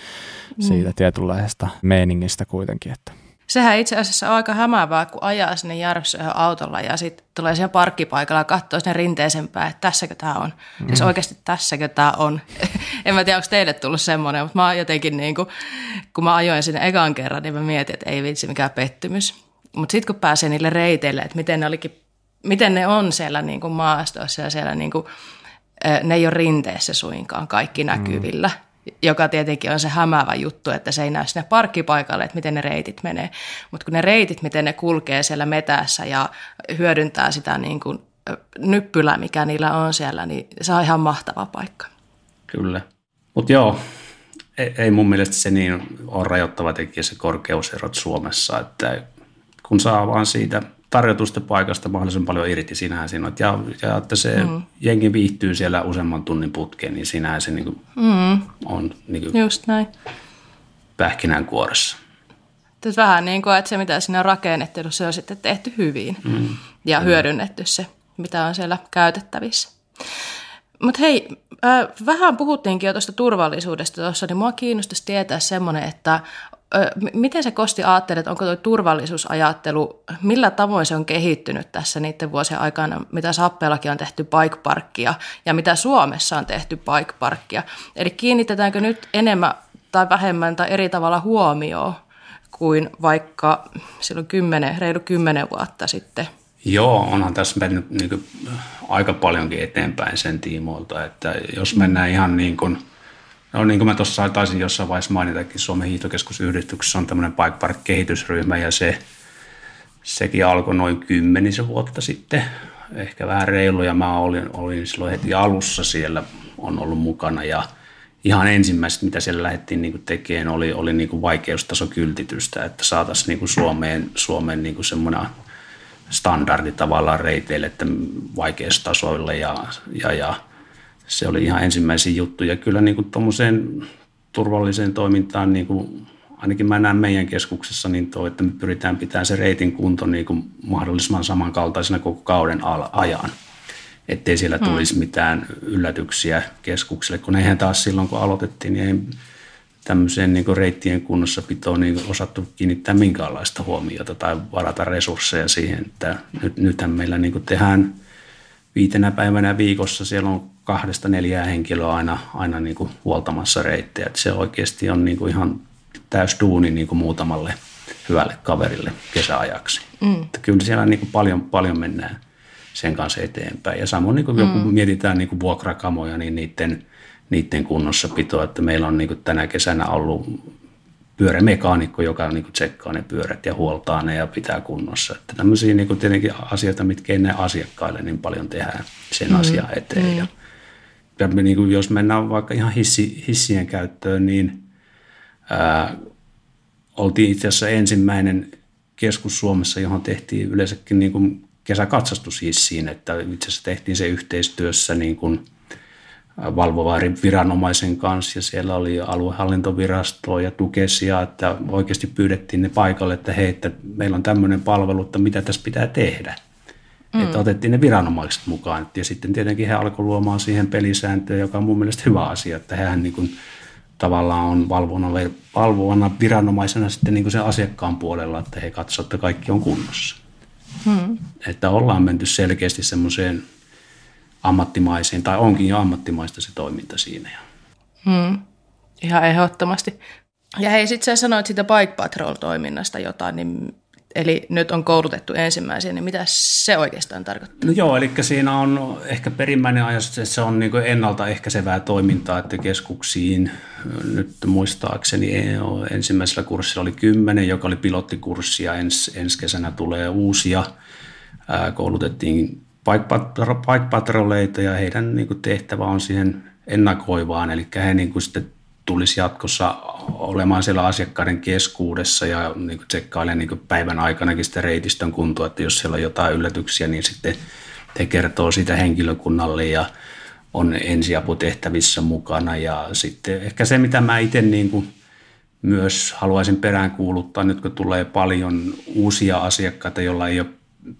hmm. siitä tietynlaisesta meiningistä kuitenkin. Että. Sehän itse asiassa on aika hämäävää, kun ajaa sinne Järvsöön autolla ja sitten tulee siellä parkkipaikalla ja katsoo sinne rinteeseen päin, että tässäkö tämä on. Mm. Siis oikeasti tässäkö tämä on. en mä tiedä, onko teille tullut semmoinen, mutta mä jotenkin niin kuin, kun mä ajoin sinne ekan kerran, niin mä mietin, että ei vitsi mikään pettymys. Mutta sitten kun pääsee niille reiteille, että miten ne, olikin, miten ne on siellä niin kuin maastossa ja siellä niin kuin, ne ei ole rinteessä suinkaan kaikki näkyvillä. Mm joka tietenkin on se hämäävä juttu, että se ei näy sinne parkkipaikalle, että miten ne reitit menee. Mutta kun ne reitit, miten ne kulkee siellä metässä ja hyödyntää sitä niin kuin nyppylää, mikä niillä on siellä, niin se on ihan mahtava paikka. Kyllä. Mutta joo, ei, ei mun mielestä se niin on rajoittava tekijä se korkeuserot Suomessa, että kun saa vaan siitä tarjotusta paikasta mahdollisimman paljon irti, sinähän siinä on. Ja, ja että se mm. jengi viihtyy siellä useamman tunnin putkeen, niin sinähän se niin kuin mm. on niin kuin Just näin. pähkinänkuoressa. Tässä vähän niin kuin, että se mitä siinä on rakennettu, se on sitten tehty hyvin mm. ja mm. hyödynnetty se, mitä on siellä käytettävissä. Mutta hei, äh, vähän puhuttiinkin jo tuosta turvallisuudesta tuossa, niin mua kiinnostaisi tietää semmoinen, että Miten se Kosti ajattelet, onko tuo turvallisuusajattelu, millä tavoin se on kehittynyt tässä niiden vuosien aikana, mitä Sappeellakin on tehty bike parkkia ja mitä Suomessa on tehty bike parkkia? Eli kiinnitetäänkö nyt enemmän tai vähemmän tai eri tavalla huomioon kuin vaikka silloin kymmenen, reilu kymmenen vuotta sitten. Joo, onhan tässä mennyt niin kuin, aika paljonkin eteenpäin sen tiimoilta, että jos mennään ihan niin kuin, no niin kuin mä tuossa taisin jossain vaiheessa mainitakin, Suomen hiihtokeskusyhdistyksessä on tämmöinen Bike Park-kehitysryhmä ja se, sekin alkoi noin kymmenisen vuotta sitten, ehkä vähän reilu ja mä olin, olin silloin heti alussa siellä, on ollut mukana ja ihan ensimmäiset, mitä siellä lähdettiin niin tekemään, oli, oli niin vaikeustasokyltitystä, että saataisiin niin Suomeen, Suomeen niin semmoinen standardi tavallaan reiteille, että vaikeustasoille ja, ja, ja se oli ihan ensimmäisiä juttuja. Kyllä niin kuin turvalliseen toimintaan, niin kuin, ainakin mä näen meidän keskuksessa, niin tuo, että me pyritään pitämään se reitin kunto niin kuin mahdollisimman samankaltaisena koko kauden ajan. Ettei siellä hmm. tulisi mitään yllätyksiä keskukselle, kun eihän taas silloin kun aloitettiin, niin ei tämmöiseen niin reittien kunnossapitoon niin osattu kiinnittää minkäänlaista huomiota tai varata resursseja siihen, että nyt, nythän meillä niin tehdään viitenä päivänä viikossa, siellä on kahdesta neljää henkilöä aina, aina niin kuin huoltamassa reittejä, se oikeasti on niin kuin ihan täys duuni niin kuin muutamalle hyvälle kaverille kesäajaksi. Mm. Että kyllä siellä niin kuin paljon, paljon mennään sen kanssa eteenpäin. Ja samoin niin kuin mm. joku mietitään niin kuin vuokrakamoja, niin niiden – niiden kunnossapitoa, että meillä on niin kuin tänä kesänä ollut pyörämekaanikko, joka niin kuin tsekkaa ne pyörät ja huoltaa ne ja pitää kunnossa. Että tämmöisiä niin kuin tietenkin asioita, mitkä ei näe asiakkaille, niin paljon tehdään sen mm. asian eteen. Mm. Ja, ja niin kuin jos mennään vaikka ihan hissi, hissien käyttöön, niin ää, oltiin itse asiassa ensimmäinen keskus Suomessa, johon tehtiin yleensäkin niin kuin kesäkatsastushissiin, että itse asiassa tehtiin se yhteistyössä niin kuin – valvovan viranomaisen kanssa ja siellä oli aluehallintovirastoa ja tukesia, että oikeasti pyydettiin ne paikalle, että hei, että meillä on tämmöinen palvelu, että mitä tässä pitää tehdä. Mm. Että otettiin ne viranomaiset mukaan ja sitten tietenkin he alkoivat luomaan siihen pelisääntöä, joka on mun mielestä hyvä asia, että hän niin kuin tavallaan on valvona, valvona viranomaisena sitten niin kuin sen asiakkaan puolella, että he katsovat, että kaikki on kunnossa. Mm. Että ollaan menty selkeästi semmoiseen – ammattimaiseen, tai onkin jo ammattimaista se toiminta siinä. Hmm. Ihan ehdottomasti. Ja hei, sitten sä sanoit siitä Bike Patrol-toiminnasta jotain, niin, eli nyt on koulutettu ensimmäisiä, niin mitä se oikeastaan tarkoittaa? No joo, eli siinä on ehkä perimmäinen ajatus, että se on niin ennaltaehkäisevää toimintaa, että keskuksiin, nyt muistaakseni ensimmäisellä kurssilla oli kymmenen, joka oli pilottikurssi ja ens, ensi kesänä tulee uusia. Koulutettiin bike ja heidän niin tehtävä on siihen ennakoivaan, eli he niin sitten tulisi jatkossa olemaan siellä asiakkaiden keskuudessa ja niin kuin tsekkailemaan niin päivän aikanakin sitä reitistön kuntoa, että jos siellä on jotain yllätyksiä, niin sitten he kertoo sitä henkilökunnalle ja on ensiaputehtävissä mukana. Ja sitten ehkä se, mitä mä itse niin kuin myös haluaisin peräänkuuluttaa, nyt kun tulee paljon uusia asiakkaita, joilla ei ole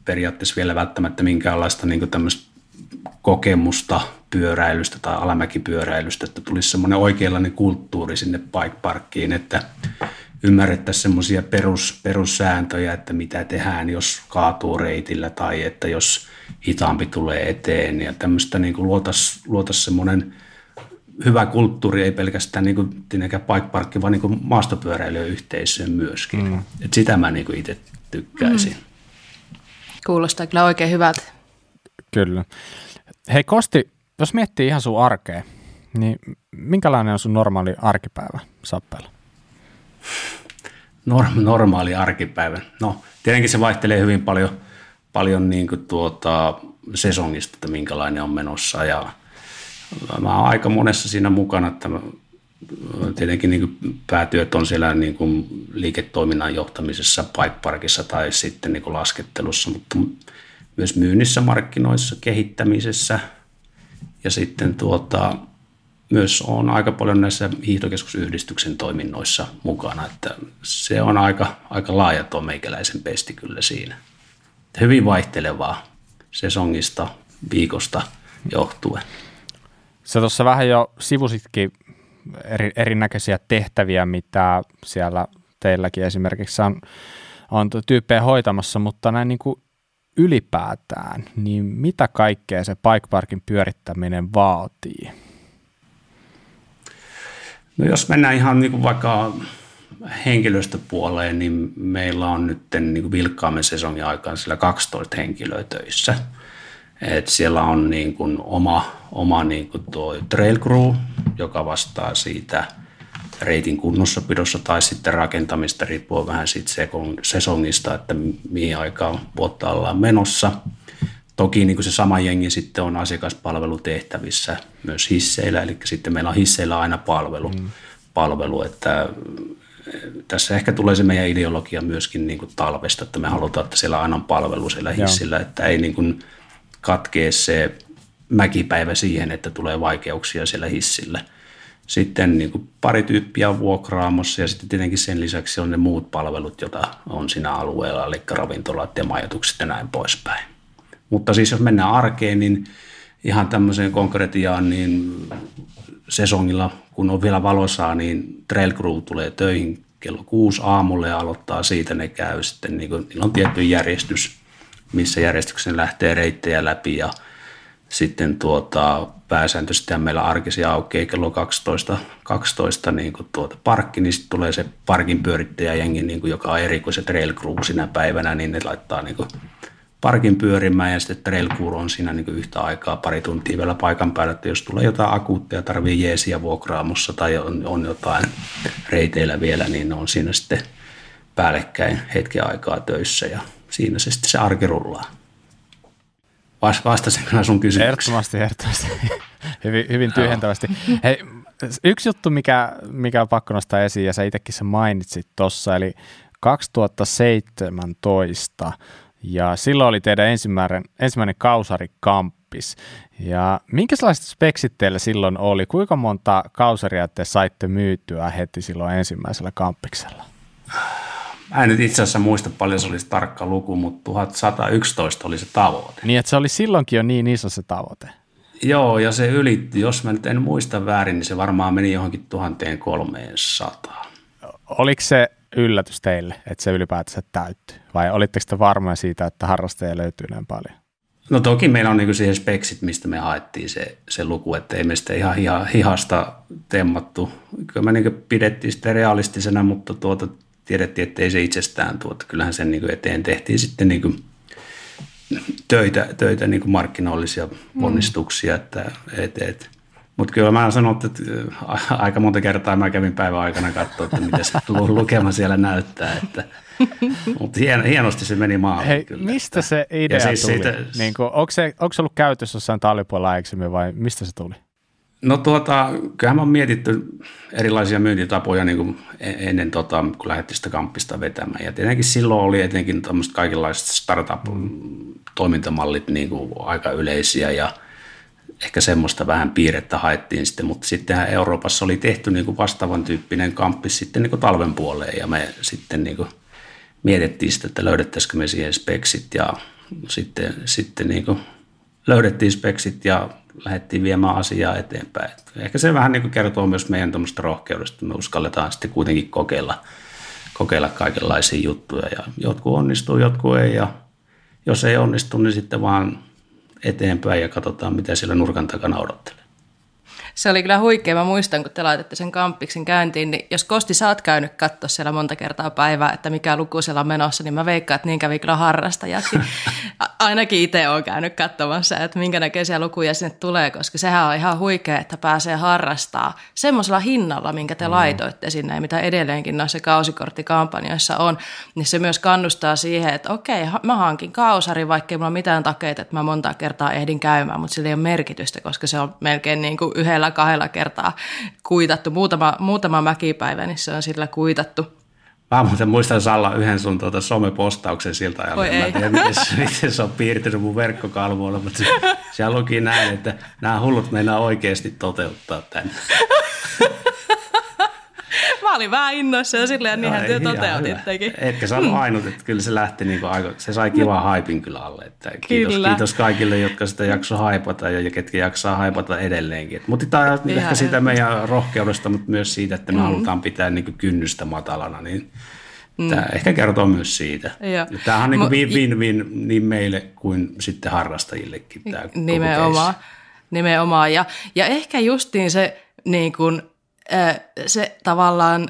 periaatteessa vielä välttämättä minkäänlaista niin tämmöistä kokemusta pyöräilystä tai alamäkipyöräilystä, että tulisi semmoinen oikeanlainen kulttuuri sinne bike parkkiin, että ymmärrettäisiin semmoisia perus, perussääntöjä, että mitä tehdään, jos kaatuu reitillä tai että jos hitaampi tulee eteen ja tämmöistä niin luotaisiin luotais semmoinen hyvä kulttuuri, ei pelkästään niin kuin, bike parkki, vaan niin maastopyöräilyön yhteisöön myöskin. Mm. Et sitä mä niin itse tykkäisin. Mm. Kuulostaa kyllä oikein hyvältä. Kyllä. Hei Kosti, jos miettii ihan sun arkea, niin minkälainen on sun normaali arkipäivä Sappeella? Norm, normaali arkipäivä. No, tietenkin se vaihtelee hyvin paljon, paljon niin kuin tuota, sesongista, että minkälainen on menossa. Ja mä oon aika monessa siinä mukana, että tietenkin niin päätyöt on siellä niin kuin liiketoiminnan johtamisessa, bike parkissa tai sitten niin kuin laskettelussa, mutta myös myynnissä, markkinoissa, kehittämisessä ja sitten tuota, myös on aika paljon näissä hiihtokeskusyhdistyksen toiminnoissa mukana, että se on aika, aika laaja tuo meikäläisen pesti kyllä siinä. Hyvin vaihtelevaa sesongista, viikosta johtuen. Sä tuossa vähän jo sivusitkin eri, erinäköisiä tehtäviä, mitä siellä teilläkin esimerkiksi on, on tyyppejä hoitamassa, mutta näin niin kuin ylipäätään, niin mitä kaikkea se bike parkin pyörittäminen vaatii? No jos mennään ihan niin kuin vaikka henkilöstöpuoleen, niin meillä on nyt niin vilkkaamme sesongin aikaan sillä 12 henkilöä töissä. Et siellä on niin kuin oma, oma niin kuin tuo trail crew, joka vastaa siitä reitin kunnossapidossa tai sitten rakentamista, riippuen vähän siitä sesongista, että mihin aikaan vuotta ollaan menossa. Toki niin kuin se sama jengi sitten on asiakaspalvelutehtävissä myös hisseillä, eli sitten meillä on hisseillä aina palvelu, mm. palvelu että tässä ehkä tulee se meidän ideologia myöskin niin kuin talvesta, että me halutaan, että siellä aina on palvelu siellä hissillä, Joo. että ei niin kuin katkee se mäkipäivä siihen, että tulee vaikeuksia siellä hissillä. Sitten niin kuin pari tyyppiä on vuokraamossa ja sitten tietenkin sen lisäksi on ne muut palvelut, joita on siinä alueella, eli ravintolat ja majoitukset ja näin poispäin. Mutta siis jos mennään arkeen, niin ihan tämmöiseen konkretiaan, niin sesongilla, kun on vielä valosaa, niin Trail Crew tulee töihin kello kuusi aamulla ja aloittaa siitä, ne käy sitten, niin kuin, niillä on tietty järjestys, missä järjestyksen lähtee reittejä läpi ja sitten tuota, pääsääntöisesti meillä arkisia aukeaa kello 12, 12 niin kuin tuota parkki, niin sitten tulee se parkin pyörittäjä jengi, niin kuin, joka on erikoiset trail crew sinä päivänä, niin ne laittaa niin kuin, parkin pyörimään ja sitten trail crew on siinä niin kuin yhtä aikaa pari tuntia vielä paikan päällä, että jos tulee jotain akuuttia, tarvii jeesiä vuokraamossa tai on, on jotain reiteillä vielä, niin ne on siinä sitten päällekkäin hetken aikaa töissä ja siinä se sitten se arki rullaa. Vastasin kyllä sun kysymykseen. Ehdottomasti, ehdottomasti. hyvin, hyvin tyhjentävästi. Hei, yksi juttu, mikä, mikä on pakko nostaa esiin, ja sä itsekin sen mainitsit tuossa, eli 2017, ja silloin oli teidän ensimmäinen, ensimmäinen kausarikamppis. Ja minkälaiset speksit teillä silloin oli? Kuinka monta kausaria te saitte myytyä heti silloin ensimmäisellä kampiksella? Mä en nyt itse asiassa muista paljon se olisi tarkka luku, mutta 1111 oli se tavoite. Niin, että se oli silloinkin jo niin iso se tavoite. Joo, ja se ylitti, jos mä nyt en muista väärin, niin se varmaan meni johonkin 1300. Oliko se yllätys teille, että se ylipäätänsä täyttyi? Vai olitteko te varmoja siitä, että harrastajia löytyy näin paljon? No toki meillä on niinku siihen speksit, mistä me haettiin se, se luku, että ei me sitä ihan hihasta temmattu. Kyllä me niinku pidettiin sitä realistisena, mutta tuota, tiedettiin, että ei se itsestään tuota. Kyllähän sen niin kuin eteen tehtiin sitten niin kuin töitä, töitä niin kuin markkinoillisia mm. ponnistuksia. Mm. Että, et, et. Mutta kyllä mä sanon, että aika monta kertaa mä kävin päivän aikana katsoa, että miten se lukema siellä näyttää. Että, mutta hien, hienosti se meni maaliin. Hei, kyllä, mistä että. se idea siis tuli? Siitä, niin kuin, onko, se, onko se ollut käytössä jossain tallipuolella vai mistä se tuli? No tuota, kyllähän on mietitty erilaisia myyntitapoja niin kuin e-, ennen, tota, kun lähdettiin sitä kamppista vetämään. Ja tietenkin silloin oli etenkin tämmöiset kaikenlaiset startup-toimintamallit niin kuin aika yleisiä ja ehkä semmoista vähän piirrettä haettiin sitten, mutta sittenhän Euroopassa oli tehty niin kuin vastaavan tyyppinen kamppis sitten niin kuin talven puoleen ja me sitten niin kuin mietittiin sitä, että löydettäisikö me siihen speksit ja sitten, sitten niin kuin löydettiin speksit ja lähdettiin viemään asiaa eteenpäin. Ehkä se vähän niin kuin kertoo myös meidän rohkeudesta, me uskalletaan sitten kuitenkin kokeilla, kokeilla kaikenlaisia juttuja. Ja jotkut onnistuu, jotkut ei. Ja jos ei onnistu, niin sitten vaan eteenpäin ja katsotaan, mitä siellä nurkan takana odottelee se oli kyllä huikea. Mä muistan, kun te laitatte sen kamppiksen käyntiin, niin jos Kosti sä oot käynyt katsoa siellä monta kertaa päivää, että mikä luku siellä on menossa, niin mä veikkaan, että niin kävi kyllä harrastajaksi. Ainakin itse olen käynyt katsomassa, että minkä näköisiä lukuja sinne tulee, koska sehän on ihan huikea, että pääsee harrastaa semmoisella hinnalla, minkä te mm. laitoitte sinne ja mitä edelleenkin noissa kausikorttikampanjoissa on, niin se myös kannustaa siihen, että okei, mä hankin kausari, vaikka ei mulla mitään takeita, että mä monta kertaa ehdin käymään, mutta sillä ei ole merkitystä, koska se on melkein niin kuin yhdellä yhdellä kahdella kertaa kuitattu. Muutama, muutama mäkipäivä, niin se on sillä kuitattu. Mä muuten muistan Salla yhden sun tuota somepostauksen siltä ajalta. Mä en tiedä, miten, miten se on piirtynyt mun verkkokalvoilla, mutta siellä luki näin, että nämä hullut meinaa oikeasti toteuttaa tänne. Mä olin vähän innoissa ja silleen niinhän työ toteutittekin. Etkä sä hmm. ainut, että kyllä se lähti niin kuin aika, se sai kivan haipin kyllä alle. Että kiitos, kyllä. kiitos kaikille, jotka sitä jakso haipata ja ketkä jaksaa haipata edelleenkin. Mutta tämä on ehkä siitä meidän rohkeudesta, mutta myös siitä, että me mm. halutaan pitää niin kuin kynnystä matalana, niin Mm. Tämä ehkä kertoo myös siitä. Tämähän on niin kuin win-win niin meille kuin sitten harrastajillekin. Tämä Nimenomaan. Nimenomaan. Ja, ja ehkä justiin se niin kuin se tavallaan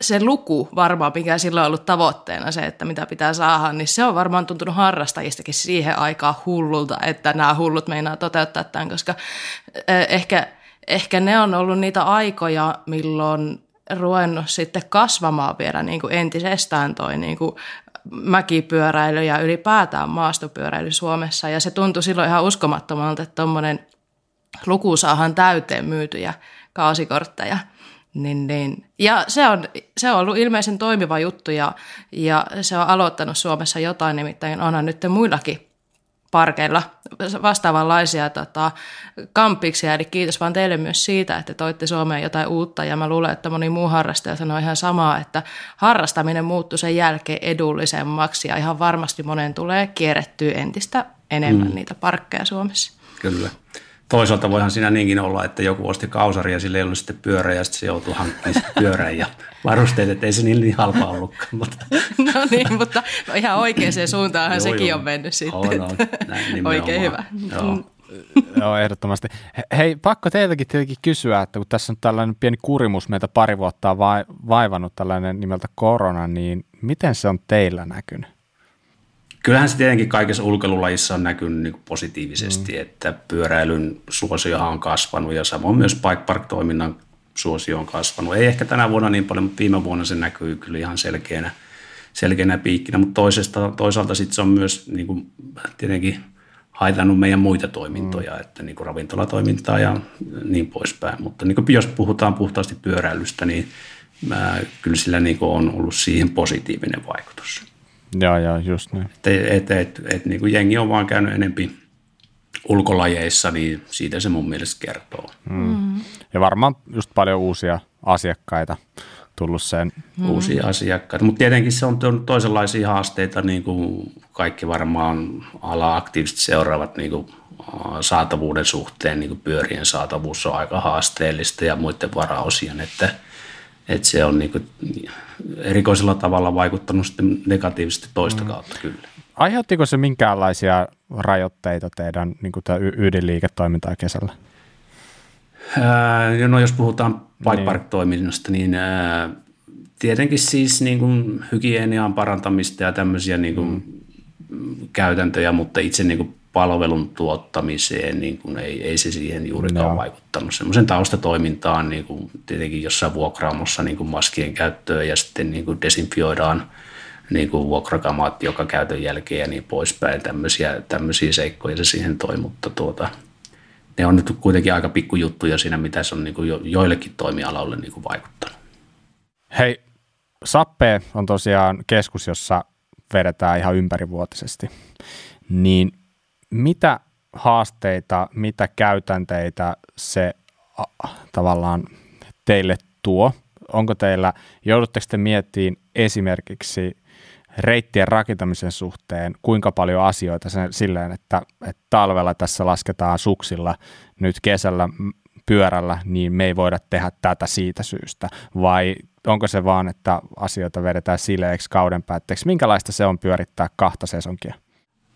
se luku varmaan, mikä silloin on ollut tavoitteena se, että mitä pitää saada, niin se on varmaan tuntunut harrastajistakin siihen aikaan hullulta, että nämä hullut meinaa toteuttaa tämän, koska ehkä, ehkä ne on ollut niitä aikoja, milloin ruvennut sitten kasvamaan vielä niin kuin entisestään toi niin kuin mäkipyöräily ja ylipäätään maastopyöräily Suomessa. Ja se tuntui silloin ihan uskomattomalta, että tuommoinen luku saahan täyteen myytyjä kaasikortteja. Niin, niin. Ja se on, se on ollut ilmeisen toimiva juttu ja, ja se on aloittanut Suomessa jotain, nimittäin onhan nyt muillakin parkeilla vastaavanlaisia tota, kampiksia. Eli kiitos vaan teille myös siitä, että toitte Suomeen jotain uutta. Ja mä luulen, että moni muu harrastaja sanoi ihan samaa, että harrastaminen muuttui sen jälkeen edullisemmaksi. Ja ihan varmasti monen tulee kierrettyä entistä enemmän mm. niitä parkkeja Suomessa. Kyllä toisaalta voihan siinä niinkin olla, että joku osti kausari ja sille ei ollut sitten pyörä ja sitten se joutui hankkimaan pyörän ja varusteet, että ei se niin, niin halpa ollutkaan. Mutta. No niin, mutta no ihan oikeaan suuntaan sekin on mennyt sitten. On, on. Näin, Oikein hyvä. Joo. Mm. Joo, ehdottomasti. Hei, pakko teiltäkin tietenkin kysyä, että kun tässä on tällainen pieni kurimus meitä pari vuotta on vaivannut tällainen nimeltä korona, niin miten se on teillä näkynyt? Kyllähän se tietenkin kaikessa ulkoilulajissa on näkynyt niin positiivisesti, mm. että pyöräilyn suosio on kasvanut ja samoin myös bike park-toiminnan suosio on kasvanut. Ei ehkä tänä vuonna niin paljon, mutta viime vuonna se näkyy kyllä ihan selkeänä, selkeänä piikkinä, mutta toisesta, toisaalta sitten se on myös niin kuin, tietenkin haitannut meidän muita toimintoja, mm. että niin kuin ravintolatoimintaa ja niin poispäin. Mutta niin kuin jos puhutaan puhtaasti pyöräilystä, niin mä, kyllä sillä niin kuin on ollut siihen positiivinen vaikutus. Joo, joo, just niin. Että et, et, et, niin kuin jengi on vaan käynyt enempi ulkolajeissa, niin siitä se mun mielestä kertoo. Mm. Mm. Ja varmaan just paljon uusia asiakkaita tullut sen. Mm. Uusia asiakkaita, mutta tietenkin se on toisenlaisia haasteita, niin kuin kaikki varmaan ala aktiivisesti seuraavat niin kuin saatavuuden suhteen, niin kuin pyörien saatavuus on aika haasteellista ja muiden varaosien, että – että se on niin kuin erikoisella tavalla vaikuttanut sitten negatiivisesti toista mm. kautta kyllä. Aiheuttiko se minkäänlaisia rajoitteita teidän niin kuin ydinliiketoimintaa kesällä? Ää, no jos puhutaan bike park-toiminnasta, niin ää, tietenkin siis niin kuin hygienian parantamista ja tämmöisiä niin kuin mm. käytäntöjä, mutta itse niin kuin palvelun tuottamiseen, niin kuin ei, ei se siihen juurikaan no. vaikuttanut. Semmoisen taustatoimintaan niin kuin tietenkin jossain vuokraamossa niin kuin maskien käyttöön ja sitten niin kuin desinfioidaan niin kuin vuokrakamaat joka käytön jälkeen ja niin poispäin. Tämmöisiä, tämmöisiä seikkoja se siihen toi, mutta tuota, ne on nyt kuitenkin aika pikkujuttuja siinä, mitä se on niin kuin jo, joillekin toimialoille niin kuin vaikuttanut. Hei, Sappe on tosiaan keskus, jossa vedetään ihan ympärivuotisesti. Niin mitä haasteita, mitä käytänteitä se a, tavallaan teille tuo? Onko teillä, joudutteko te miettimään esimerkiksi reittien rakentamisen suhteen, kuinka paljon asioita sen, silleen, että, että talvella tässä lasketaan suksilla, nyt kesällä pyörällä, niin me ei voida tehdä tätä siitä syystä, vai onko se vaan, että asioita vedetään sileeksi kauden päätteeksi? Minkälaista se on pyörittää kahta sesonkia?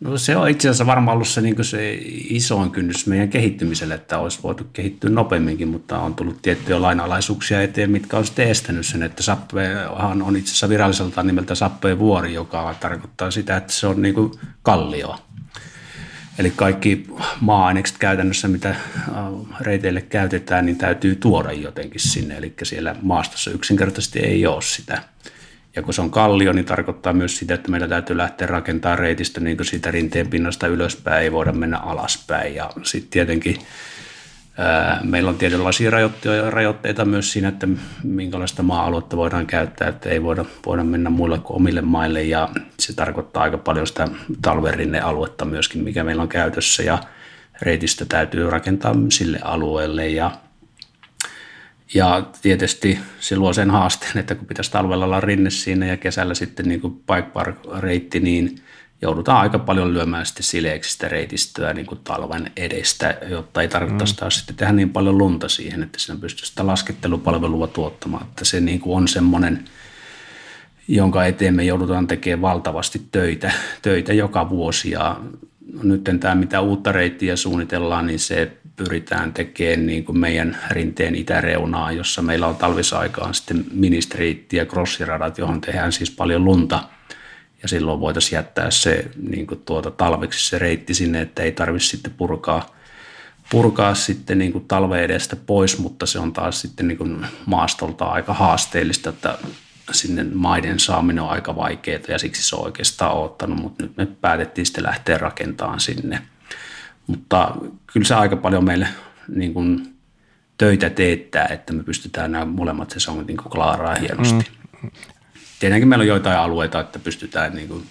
No se on itse asiassa varmaan ollut se, niin se isoin kynnys meidän kehittymiselle, että olisi voitu kehittyä nopeamminkin, mutta on tullut tiettyjä lainalaisuuksia eteen, mitkä on sitten estänyt sen, että Sappehan on itse asiassa viralliselta nimeltä Sappeen vuori, joka tarkoittaa sitä, että se on niin kuin kallio. Eli kaikki maa-ainekset käytännössä, mitä äh, reiteille käytetään, niin täytyy tuoda jotenkin sinne, eli siellä maastossa yksinkertaisesti ei ole sitä. Ja kun se on kallio, niin tarkoittaa myös sitä, että meillä täytyy lähteä rakentamaan reitistä niin kuin siitä rinteen pinnasta ylöspäin, ei voida mennä alaspäin. Ja sitten tietenkin ää, meillä on tietynlaisia rajoitteita, myös siinä, että minkälaista maa-aluetta voidaan käyttää, että ei voida, voida mennä muille kuin omille maille. Ja se tarkoittaa aika paljon sitä talverinnealuetta myöskin, mikä meillä on käytössä. Ja reitistä täytyy rakentaa sille alueelle ja ja tietysti se luo sen haasteen, että kun pitäisi talvella olla rinne siinä ja kesällä sitten niin kuin bike park reitti, niin joudutaan aika paljon lyömään sitten sileeksi sitä reitistöä niin kuin talven edestä, jotta ei tarvitse mm. sitten tehdä niin paljon lunta siihen, että siinä pystyy sitä laskettelupalvelua tuottamaan. Että se niin kuin on semmoinen, jonka eteen me joudutaan tekemään valtavasti töitä, töitä joka vuosi ja nyt tämä mitä uutta reittiä suunnitellaan, niin se pyritään tekemään niin kuin meidän rinteen itäreunaa, jossa meillä on talvisaikaan sitten ministeriitti ja crossiradat, johon tehdään siis paljon lunta. Ja silloin voitaisiin jättää se niin kuin tuota, talveksi se reitti sinne, että ei tarvitse sitten purkaa, purkaa sitten niin kuin talve edestä pois, mutta se on taas sitten niin kuin maastolta aika haasteellista, että sinne maiden saaminen on aika vaikeaa ja siksi se on oikeastaan ottanut, mutta nyt me päätettiin sitten lähteä rakentamaan sinne. Mutta kyllä se aika paljon meille niin kuin töitä teettää, että me pystytään nämä molemmat sesongit niin klaaraa hienosti. Mm. Tietenkin meillä on joitain alueita, että pystytään niin kuin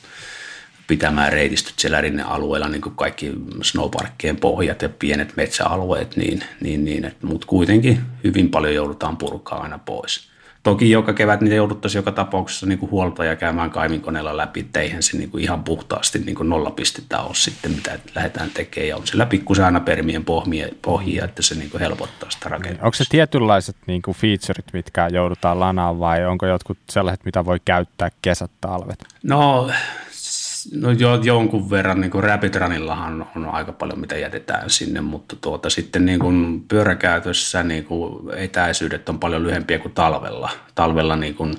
pitämään reitistöt siellä rinnealueella, niin kuin kaikki snowparkkien pohjat ja pienet metsäalueet, niin, niin, niin mutta kuitenkin hyvin paljon joudutaan purkaa aina pois. Toki joka kevät niitä jouduttaisiin joka tapauksessa niin kuin huoltaja käymään kaivinkoneella läpi, että eihän se niin kuin ihan puhtaasti niin kuin nollapistettä ole sitten, mitä lähdetään tekemään. Ja on sillä pikkusen aina permien pohjia, pohjia että se niin kuin helpottaa sitä rakennusta. Onko se tietynlaiset niin kuin featureit, mitkä joudutaan lanaan vai onko jotkut sellaiset, mitä voi käyttää kesät, talvet? No No jo, jonkun verran, niin kuin Rapid Runillahan on aika paljon mitä jätetään sinne, mutta tuota, sitten niin kuin pyöräkäytössä niin kuin etäisyydet on paljon lyhempiä kuin talvella. Talvella niin kuin,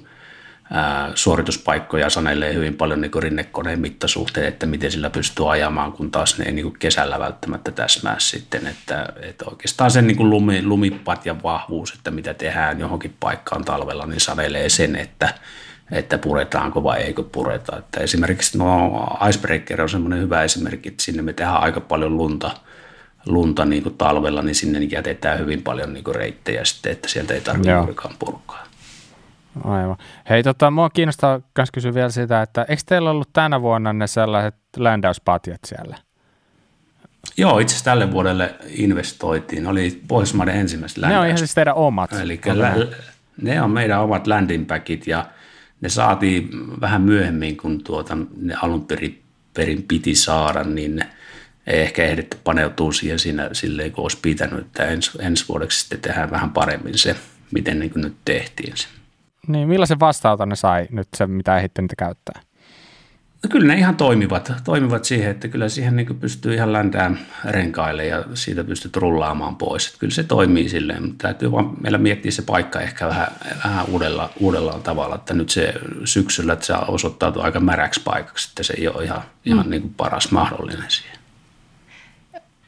ää, suorituspaikkoja sanelee hyvin paljon niin kuin rinnekoneen mittasuhteet, että miten sillä pystyy ajamaan, kun taas ne ei niin kuin kesällä välttämättä täsmää sitten. Että, että oikeastaan sen niin kuin lumi, lumipat ja vahvuus, että mitä tehdään johonkin paikkaan talvella, niin sanelee sen, että että puretaanko vai eikö pureta. Että esimerkiksi no, Icebreaker on semmoinen hyvä esimerkki, että sinne me tehdään aika paljon lunta, lunta niin kuin talvella, niin sinne jätetään hyvin paljon niin kuin reittejä sitten, että sieltä ei tarvitse juurikaan purkaa. Aivan. Hei, tota, mua kiinnostaa myös kysyä vielä sitä, että eikö teillä ollut tänä vuonna ne sellaiset ländäyspatjat siellä? Joo, itse asiassa tälle vuodelle investoitiin. Ne oli Pohjoismaiden ensimmäiset ländäys. Ne on ihan siis teidän omat. Eli lä- ne on meidän omat landing packit ja ne saatiin vähän myöhemmin, kun tuota, ne alun perin, perin piti saada, niin ei ehkä ehditty paneutua siihen siinä, silleen, kun olisi pitänyt, että ens, ensi vuodeksi sitten tehdään vähän paremmin se, miten niin nyt tehtiin se. Niin, millaisen vastaanoton ne sai nyt se, mitä ehditte niitä käyttää? No kyllä ne ihan toimivat, toimivat siihen, että kyllä siihen niin pystyy ihan läntään renkaille ja siitä pystyt rullaamaan pois. Että kyllä se toimii silleen, mutta täytyy vaan meillä miettiä se paikka ehkä vähän, vähän uudella, uudella tavalla, että nyt se syksyllä että se osoittautuu aika märäksi paikaksi, että se ei ole ihan, mm. ihan niin kuin paras mahdollinen siihen.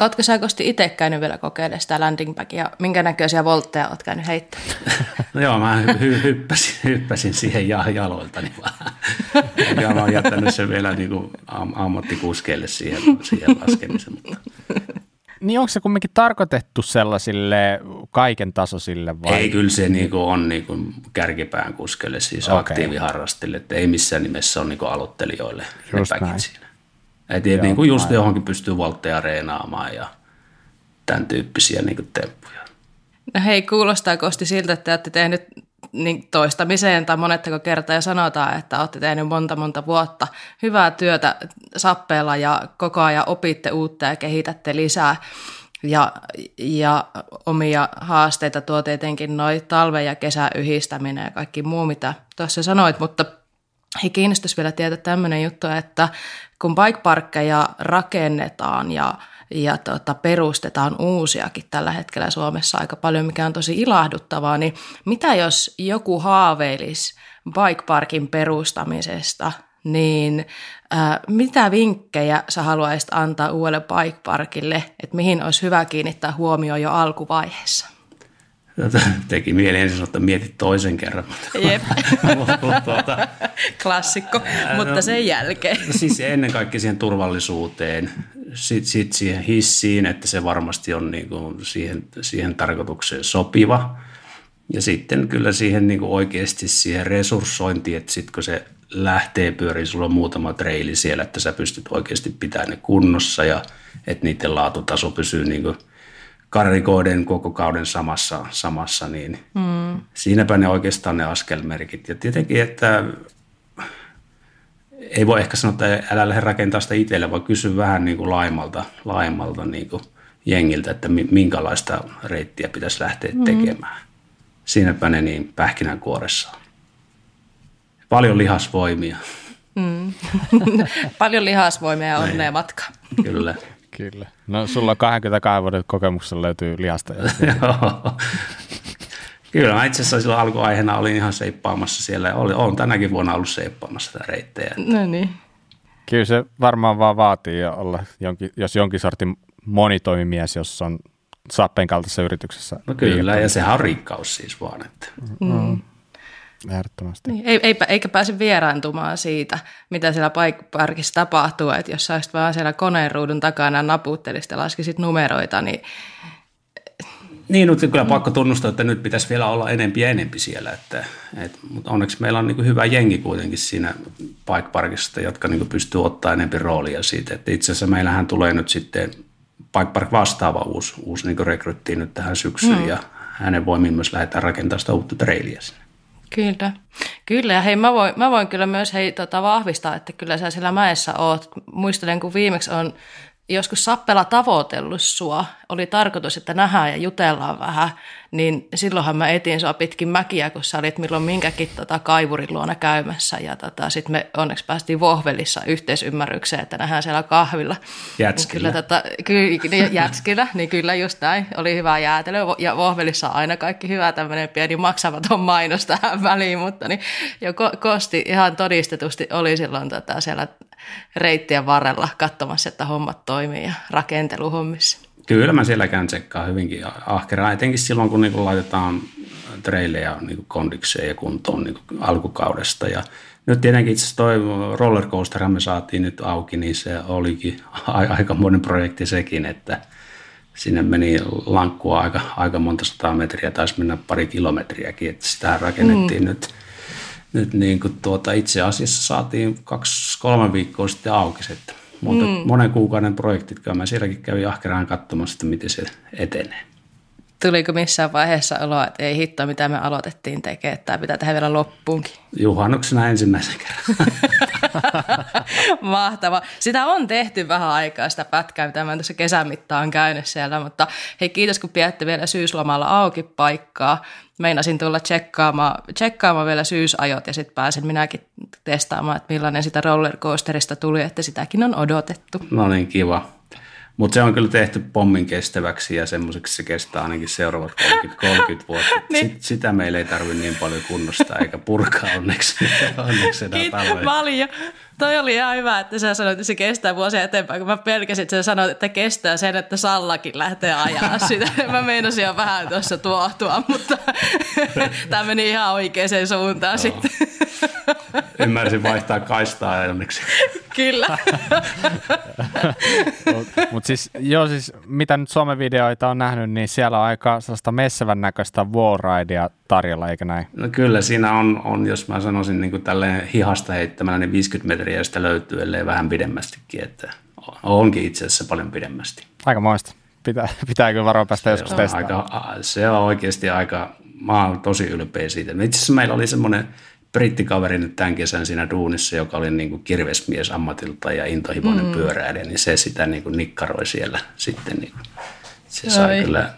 Oletko sä Kosti itse käynyt vielä kokeilemaan sitä landing? Minkä näköisiä voltteja olet käynyt heittämään? no joo, mä hy- hyppäsin, hyppäsin siihen jaloiltani vaan. Ja mä oon jättänyt sen vielä niin kuin am- ammattikuskeille siihen, siihen laskemisen. Mutta. Niin onko se kumminkin tarkoitettu sellaisille kaiken tasoisille vai? Ei, kyllä se niin kuin on niin kuin kärkipään kuskelle, siis okay. aktiiviharrastille, että ei missään nimessä ole niin kuin aloittelijoille Just ne näin. siinä. Et Joo, niin kuin just aivan. johonkin pystyy voltteja reenaamaan ja tämän tyyppisiä niin kuin temppuja. No hei, kuulostaa Kosti siltä, että olette tehnyt niin toistamiseen tai monettako kertaa ja sanotaan, että olette tehnyt monta monta vuotta hyvää työtä sappeella ja koko ajan opitte uutta ja kehitätte lisää. Ja, ja omia haasteita tuo tietenkin noin talve- ja kesäyhdistäminen ja kaikki muu, mitä tuossa sanoit, mutta he kiinnostaisi vielä tietää tämmöinen juttu, että kun bikeparkkeja rakennetaan ja, ja tota, perustetaan uusiakin tällä hetkellä Suomessa aika paljon, mikä on tosi ilahduttavaa, niin mitä jos joku haaveilisi bikeparkin perustamisesta, niin ää, mitä vinkkejä sä haluaisit antaa uudelle bikeparkille, että mihin olisi hyvä kiinnittää huomioon jo alkuvaiheessa? Teki mieli ensin sanoa, että mietit toisen kerran. Jep. tuota, Klassikko, mutta no, sen jälkeen. No siis ennen kaikkea siihen turvallisuuteen, sitten sit siihen hissiin, että se varmasti on niinku siihen, siihen tarkoitukseen sopiva. Ja sitten kyllä siihen niinku oikeasti siihen resurssointiin, että sitten kun se lähtee pyöriin, sulla on muutama treili siellä, että sä pystyt oikeasti pitämään ne kunnossa ja että niiden laatutaso pysyy niinku – karikoiden koko kauden samassa, samassa niin mm. siinäpä ne oikeastaan ne askelmerkit. Ja tietenkin, että ei voi ehkä sanoa, että älä lähde rakentaa sitä itselle, vaan kysy vähän niin kuin laimalta, laimalta niin kuin jengiltä, että minkälaista reittiä pitäisi lähteä mm. tekemään. Siinäpä ne niin pähkinänkuoressa Paljon lihasvoimia. Mm. Paljon lihasvoimia ja onnea matka. Kyllä. Kyllä. No sulla 22 vuoden kokemuksella löytyy lihasta. Kyllä, mä itse asiassa silloin alkuaiheena olin ihan seippaamassa siellä ja olen tänäkin vuonna ollut seippaamassa tätä reittejä. No niin. Kyllä se varmaan vaan vaatii olla, jonkin, jos jonkin sortin monitoimimies, jos on Sappen kaltaisessa yrityksessä. No kyllä, ja sehän on rikkaus siis vaan. Että. Mm. Ehdottomasti. Niin, eipä, eikä pääse vieraantumaan siitä, mitä siellä paikkaparkissa tapahtuu, että jos sä vaan siellä koneen ruudun takana naputtelisit ja laskisit numeroita, niin niin, mutta kyllä pakko tunnustaa, että nyt pitäisi vielä olla enempi ja enempi siellä. Että, et, mutta onneksi meillä on niin hyvä jengi kuitenkin siinä Bike Parkissa, jotka niin pystyy ottaa enempi roolia siitä. Että itse asiassa meillähän tulee nyt sitten Bike Park vastaava uusi, uusi niin rekryttiin nyt tähän syksyyn mm. ja hänen voimin myös lähdetään rakentamaan sitä uutta trailia sinne. Kyllä. Kyllä, ja hei, mä voin, mä voin kyllä myös hei, tota, vahvistaa, että kyllä sä siellä mäessä oot. Muistelen, kun viimeksi on joskus Sappela tavoitellut sua, oli tarkoitus, että nähdään ja jutellaan vähän, niin silloinhan mä etin sua pitkin mäkiä, kun sä olit milloin minkäkin tota kaivurin luona käymässä. Ja tota, sitten me onneksi päästiin Vohvelissa yhteisymmärrykseen, että nähdään siellä kahvilla. Jätskillä. Niin kyllä, tota, ky, niin, jätskillä, niin kyllä just näin. Oli hyvä jäätelö ja Vohvelissa aina kaikki hyvä tämmöinen pieni maksamaton mainos tähän väliin, mutta niin, jo ko- Kosti ihan todistetusti oli silloin tota, siellä reittien varrella katsomassa, että hommat toimii ja rakenteluhommissa. Kyllä mä siellä käyn tsekkaa hyvinkin ahkeraa, etenkin silloin kun niinku laitetaan treilejä niinku kondikseen ja kuntoon niinku alkukaudesta. Ja nyt tietenkin itse asiassa toi rollercoaster me saatiin nyt auki, niin se olikin aikamoinen projekti sekin, että sinne meni lankkua aika, aika monta sataa metriä, taisi mennä pari kilometriäkin, että sitä rakennettiin mm. nyt, nyt niin kuin tuota, itse asiassa saatiin kaksi, kolme viikkoa sitten auki, että monta, mm. monen kuukauden projektit, kyllä mä sielläkin kävin ahkeraan katsomassa, että miten se etenee. Tuliko missään vaiheessa oloa, että ei hitto, mitä me aloitettiin tekemään, että tämä pitää tehdä vielä loppuunkin? Juhannuksena ensimmäisen kerran. Mahtava. Sitä on tehty vähän aikaa, sitä pätkää, mitä mä tässä kesän mittaan käynyt siellä, mutta hei kiitos, kun pidätte vielä syyslomalla auki paikkaa. Meinasin tulla tsekkaamaan, tsekkaamaan vielä syysajot ja sitten pääsen minäkin testaamaan, että millainen sitä rollercoasterista tuli, että sitäkin on odotettu. No niin, kiva. Mutta se on kyllä tehty pommin kestäväksi ja semmoiseksi se kestää ainakin seuraavat 30, 30 vuotta. niin. Sit, sitä meillä ei tarvitse niin paljon kunnostaa eikä purkaa onneksi. onneksi Kiitos paljon. Toi oli ihan hyvä, että sä sanoit, että se kestää vuosia eteenpäin, kun mä pelkäsin, että sä sanoit, että kestää sen, että Sallakin lähtee ajaa sitä. Mä meinasin jo vähän tuossa tuohtua, mutta tämä meni ihan oikeaan suuntaan no. sitten. Ymmärsin vaihtaa kaistaa onneksi. Kyllä. Mutta mut siis, joo, siis mitä nyt videoita on nähnyt, niin siellä on aika sellaista messevän näköistä wallridea tarjolla, eikö näin? No kyllä, siinä on, on jos mä sanoisin niin kuin hihasta heittämällä, niin 50 metriä sitä löytyy, ellei vähän pidemmästikin, että onkin itse asiassa paljon pidemmästi. Aika moista. Pitää, pitää kyllä varoa päästä joskus testaamaan. Aika, se on oikeasti aika, mä oon tosi ylpeä siitä. Itse asiassa meillä oli semmoinen brittikaveri nyt tämän kesän siinä duunissa, joka oli niin kuin kirvesmies ammatilta ja intohimoinen mm. pyöräilijä, niin se sitä niin kuin nikkaroi siellä sitten. Niin kuin, se sai Oi. kyllä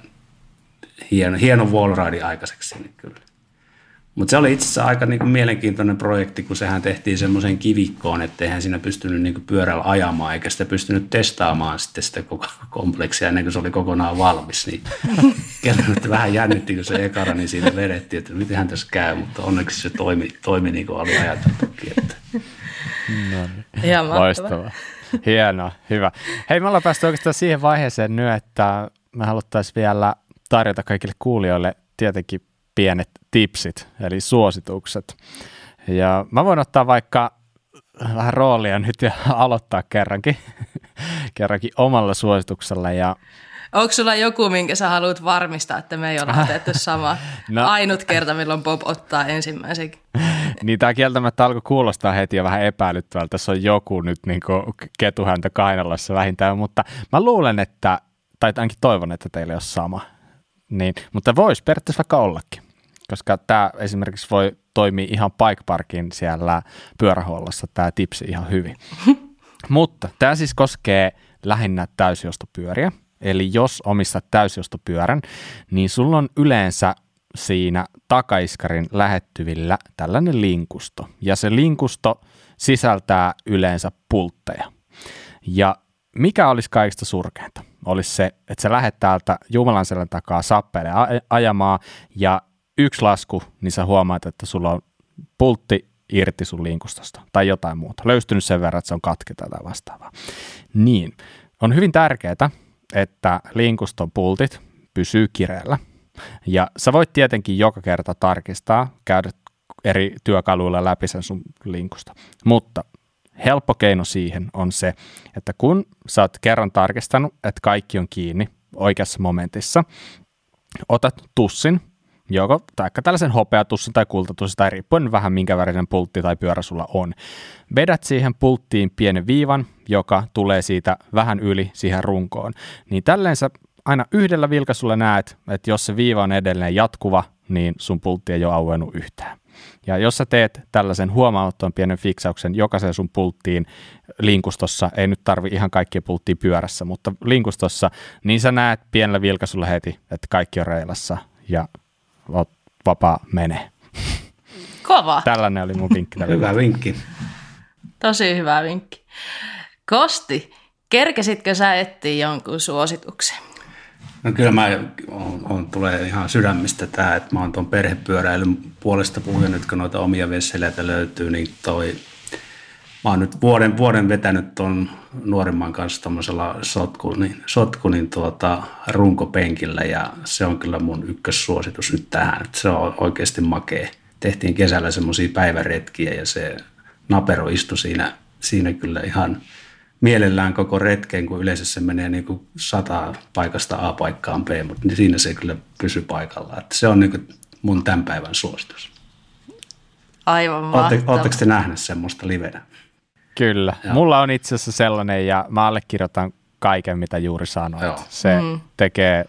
hieno, hieno wallride aikaiseksi sinne kyllä. Mutta se oli itse asiassa aika niinku mielenkiintoinen projekti, kun sehän tehtiin semmoisen kivikkoon, että eihän siinä pystynyt niinku pyörällä ajamaan, eikä sitä pystynyt testaamaan sitten sitä koko kompleksia ennen kuin se oli kokonaan valmis. Niin kerran, että vähän jännitti, kun se ekara, niin siinä vedettiin, että mitenhän tässä käy, mutta onneksi se toimi, toimi niin kuin oli ajateltukin. Että. No niin. Loistavaa. Hienoa, hyvä. Hei, me ollaan päästy oikeastaan siihen vaiheeseen nyt, että me haluttaisiin vielä tarjota kaikille kuulijoille tietenkin pienet tipsit, eli suositukset. Ja mä voin ottaa vaikka vähän roolia nyt ja aloittaa kerrankin, kerrankin omalla suosituksella. Ja Onko sulla joku, minkä sä haluat varmistaa, että me ei olla otettu sama no. ainut kerta, milloin Bob ottaa ensimmäisen? niin tämä kieltämättä alkoi kuulostaa heti jo vähän epäilyttävältä. Tässä on joku nyt niin ketuhäntä kainalassa vähintään, mutta mä luulen, että, tai ainakin toivon, että teillä on sama. Niin, mutta voisi periaatteessa vaikka ollakin koska tämä esimerkiksi voi toimia ihan Bike Parkin siellä pyörähuollossa tämä tipsi ihan hyvin. Mutta tämä siis koskee lähinnä täysjostopyöriä. Eli jos omistat täysjostopyörän, niin sulla on yleensä siinä takaiskarin lähettyvillä tällainen linkusto. Ja se linkusto sisältää yleensä pultteja. Ja mikä olisi kaikista surkeinta? Olisi se, että sä lähdet täältä Jumalan selän takaa sappeille ajamaan ja yksi lasku, niin sä huomaat, että sulla on pultti irti sun linkustosta tai jotain muuta. Löystynyt sen verran, että se on katketa tai vastaavaa. Niin, on hyvin tärkeää, että linkuston pultit pysyy kireellä. Ja sä voit tietenkin joka kerta tarkistaa, käydä eri työkaluilla läpi sen sun linkusta. Mutta helppo keino siihen on se, että kun sä oot kerran tarkistanut, että kaikki on kiinni oikeassa momentissa, otat tussin, joko taikka tällaisen hopeatussin tai kultatussin tai riippuen vähän minkä värinen pultti tai pyörä sulla on. Vedät siihen pulttiin pienen viivan, joka tulee siitä vähän yli siihen runkoon. Niin tälleen sä aina yhdellä vilkaisulla näet, että jos se viiva on edelleen jatkuva, niin sun pultti ei ole auennut yhtään. Ja jos sä teet tällaisen huomaamaton pienen fiksauksen jokaisen sun pulttiin linkustossa, ei nyt tarvi ihan kaikkia pulttia pyörässä, mutta linkustossa, niin sä näet pienellä vilkaisulla heti, että kaikki on reilassa ja vapaa mene. Kova. Tällainen oli mun vinkki. hyvä vinkki. Tosi hyvä vinkki. Kosti, kerkesitkö sä etsiä jonkun suosituksen? No kyllä mä on, on, tulee ihan sydämistä tämä, että mä oon tuon perhepyöräilyn puolesta puhuja nyt, kun noita omia vesseleitä löytyy, niin toi, mä oon nyt vuoden, vuoden vetänyt tuon nuoremman kanssa tuommoisella sotkunin, sotkunin tuota, runkopenkillä ja se on kyllä mun ykkössuositus nyt tähän, että se on oikeasti makea. Tehtiin kesällä semmoisia päiväretkiä ja se napero istui siinä, siinä kyllä ihan – mielellään koko retken, kun yleensä se menee niin kuin sata paikasta A paikkaan B, mutta niin siinä se kyllä pysyy paikalla. Että se on niin kuin mun tämän päivän suositus. Aivan mahtavaa. Oletteko te nähneet semmoista livenä? Kyllä. Joo. Mulla on itse asiassa sellainen ja mä allekirjoitan kaiken, mitä juuri sanoit. Joo. Se mm. tekee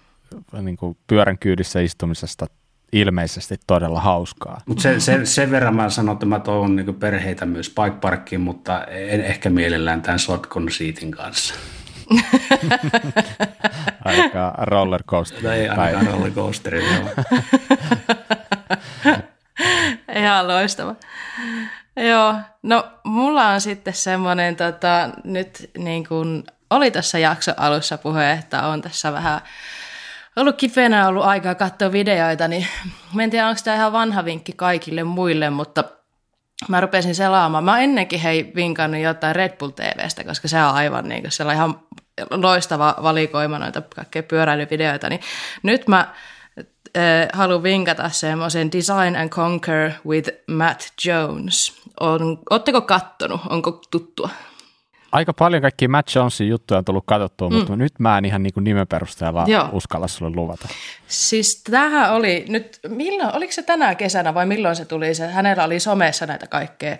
niin kuin pyörän kyydissä istumisesta ilmeisesti todella hauskaa. Mutta se, se, sen verran mä sanon, että mä toivon niin perheitä myös bike parkkiin, mutta en ehkä mielellään tämän shotgun seatin kanssa. Aika rollercoaster. No ei ainakaan rollercoasteri. Ihan loistava. Joo, no mulla on sitten semmoinen, tota, nyt niin kuin oli tässä jakso alussa puhe, että on tässä vähän ollut kipeänä ollut aikaa katsoa videoita, niin en tiedä, onko tämä ihan vanha vinkki kaikille muille, mutta mä rupesin selaamaan. Mä ennenkin hei vinkannut jotain Red Bull TVstä, koska se on aivan niin kuin, on ihan loistava valikoima noita kaikkea pyöräilyvideoita, niin nyt mä haluan vinkata semmoisen Design and Conquer with Matt Jones. On, ootteko kattonut? Onko tuttua? aika paljon kaikkia Matt Jonesin juttuja on tullut katsottua, mm. mutta nyt mä en ihan niin kuin nimen perusteella Joo. uskalla sulle luvata. Siis tämähän oli nyt, milloin, oliko se tänä kesänä vai milloin se tuli? Se, hänellä oli somessa näitä kaikkea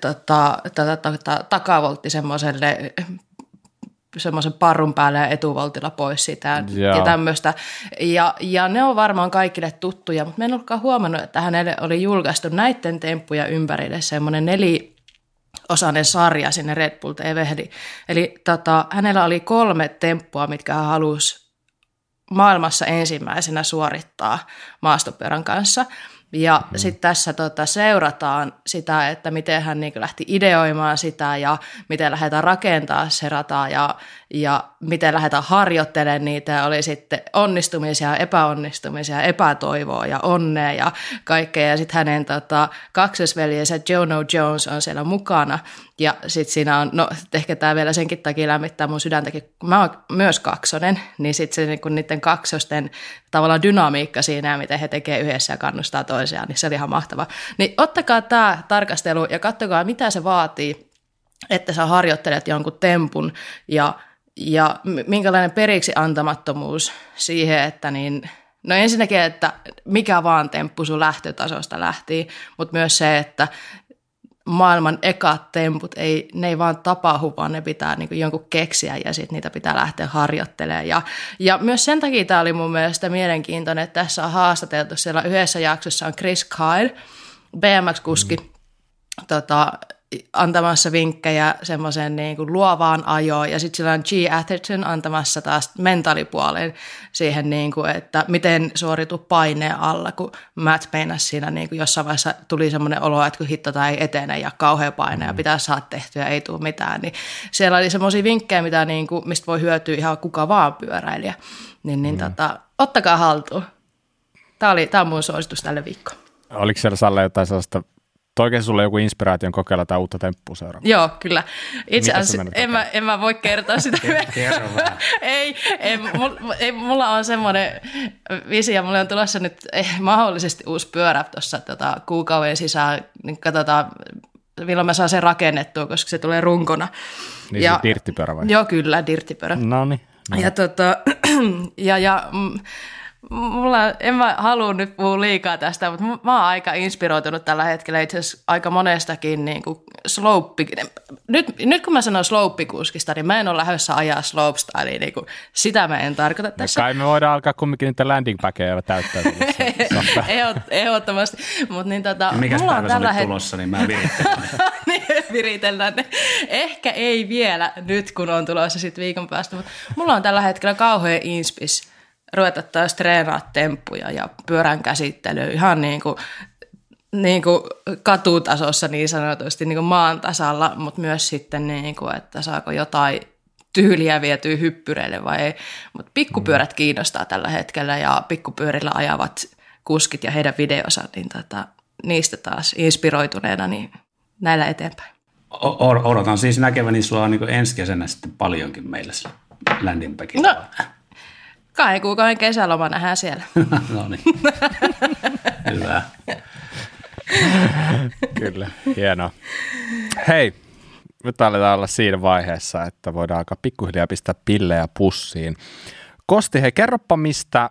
tota, tota, tota, takavoltti semmoiselle semmoisen parrun päälle ja etuvoltilla pois sitä Joo. ja tämmöistä. Ja, ja ne on varmaan kaikille tuttuja, mutta mä en olekaan huomannut, että hänelle oli julkaistu näiden temppuja ympärille semmoinen neli osainen sarja sinne Red Bull TV. Eli, eli tota, hänellä oli kolme temppua, mitkä hän halusi maailmassa ensimmäisenä suorittaa maastopyörän kanssa. Ja mm. sitten tässä tota, seurataan sitä, että miten hän niin lähti ideoimaan sitä ja miten lähdetään rakentaa se rata ja, ja miten lähdetään harjoittelemaan niitä. Oli sitten onnistumisia, epäonnistumisia, epätoivoa ja onnea ja kaikkea. Ja sitten hänen tota, kaksosveljensä Jono Jones on siellä mukana. Ja sitten siinä on, no ehkä tämä vielä senkin takia lämmittää mun sydäntäkin, kun mä oon myös kaksonen, niin sitten se niin niiden kaksosten tavallaan dynamiikka siinä ja miten he tekee yhdessä ja kannustaa toisiaan, niin se oli ihan mahtava. Niin ottakaa tämä tarkastelu ja katsokaa, mitä se vaatii, että sä harjoittelet jonkun tempun ja, ja minkälainen periksi antamattomuus siihen, että niin, no ensinnäkin, että mikä vaan temppu sun lähtötasosta lähti, mutta myös se, että maailman ekat temput, ei, ne ei vaan tapahdu, vaan ne pitää niin jonkun keksiä ja sitten niitä pitää lähteä harjoittelemaan. Ja, ja myös sen takia tämä oli mun mielestä mielenkiintoinen, että tässä on haastateltu, siellä yhdessä jaksossa on Chris Kyle, BMX-kuski, mm. tota, antamassa vinkkejä semmoiseen niin kuin luovaan ajoon ja sitten sillä on G. Atherton antamassa taas mentaalipuoleen siihen, niin kuin, että miten suoritu paineen alla, kun Matt meinasi siinä niin kuin jossain vaiheessa tuli semmoinen olo, että kun hitto tai ei etene ja kauhea paine ja mm. pitää saada tehtyä, ei tule mitään, niin siellä oli semmoisia vinkkejä, mitä niin kuin, mistä voi hyötyä ihan kuka vaan pyöräilijä, niin, niin mm. tota, ottakaa haltuun. Tämä, oli, tämä on mun suositus tälle viikkoon. Oliko siellä Salle jotain sellaista Toikeen sulle joku inspiraation kokeilla tai uutta temppua seuraava? Joo, kyllä. Itse asiassa en mä, en mä voi kertoa sitä. Kerro ei, ei, mulla, ei, mulla on semmoinen visio, mulla on tulossa nyt eh, mahdollisesti uusi pyörä tuossa tota, kuukauden sisään, niin katsotaan milloin mä saan sen rakennettua, koska se tulee runkona. Niin ja, se dirttipyörä vai? Joo, kyllä, dirttipyörä. No niin. Ja, tota, ja, ja mm, mulla, en mä halua nyt puhua liikaa tästä, mutta mä oon aika inspiroitunut tällä hetkellä itse asiassa aika monestakin niin kuin slope. Nyt, nyt kun mä sanon slopekuskista, niin mä en ole lähdössä ajaa slopestylea, niin kuin, sitä mä en tarkoita no tässä. No kai me voidaan alkaa kumminkin niitä landing packeja täyttää. Ehdottomasti, mutta niin tota, mikäs mulla on tällä het... tulossa, niin mä virittelen niin, viritellään ne. Ehkä ei vielä nyt, kun on tulossa sitten viikon päästä, mutta mulla on tällä hetkellä kauhean inspis ruveta taas treenaa temppuja ja pyörän käsittelyä ihan niin kuin, niin kuin katutasossa niin sanotusti niin kuin maan tasalla, mutta myös sitten, niin kuin, että saako jotain tyyliä vietyä hyppyreille vai ei. Mutta pikkupyörät mm. kiinnostaa tällä hetkellä ja pikkupyörillä ajavat kuskit ja heidän videonsa, niin tota, niistä taas inspiroituneena niin näillä eteenpäin. Odotan siis näkeväni sua niin ensi kesänä sitten paljonkin meillä landing No, Kahden kuukauden kesäloma nähdään siellä. no niin. Hyvä. Kyllä, hienoa. Hei, nyt aletaan olla siinä vaiheessa, että voidaan alkaa pikkuhiljaa pistää pillejä pussiin. Kosti, hei kerropa mistä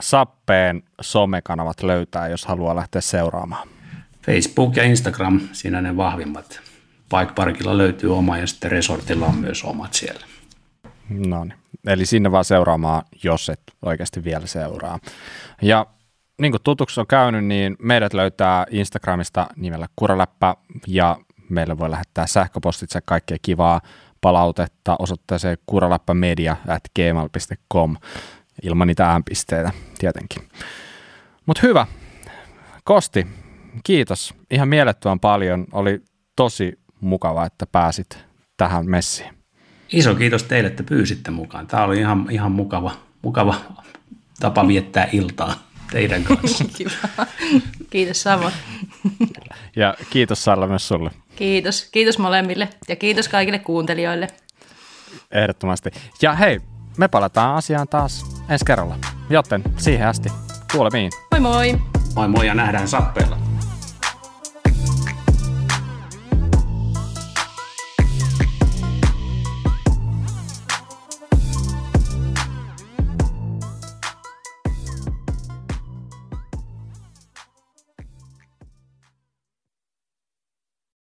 Sappeen somekanavat löytää, jos haluaa lähteä seuraamaan. Facebook ja Instagram, siinä ne vahvimmat. Bike Parkilla löytyy oma ja sitten Resortilla on myös omat siellä. No niin. Eli sinne vaan seuraamaan, jos et oikeasti vielä seuraa. Ja niin kuin tutuksi on käynyt, niin meidät löytää Instagramista nimellä Kuraläppä ja meille voi lähettää sähköpostitse kaikkea kivaa palautetta osoitteeseen kuraläppämedia at gmail.com ilman niitä äänpisteitä tietenkin. Mutta hyvä. Kosti, kiitos ihan mielettömän paljon. Oli tosi mukava, että pääsit tähän messiin. Iso kiitos teille, että pyysitte mukaan. Tämä oli ihan, ihan mukava, mukava tapa viettää iltaa teidän kanssa. kiitos samoin. Ja kiitos Salla myös sulle. Kiitos. Kiitos molemmille ja kiitos kaikille kuuntelijoille. Ehdottomasti. Ja hei, me palataan asiaan taas ensi kerralla. Joten siihen asti kuulemiin. Moi moi. Moi moi ja nähdään sappeella.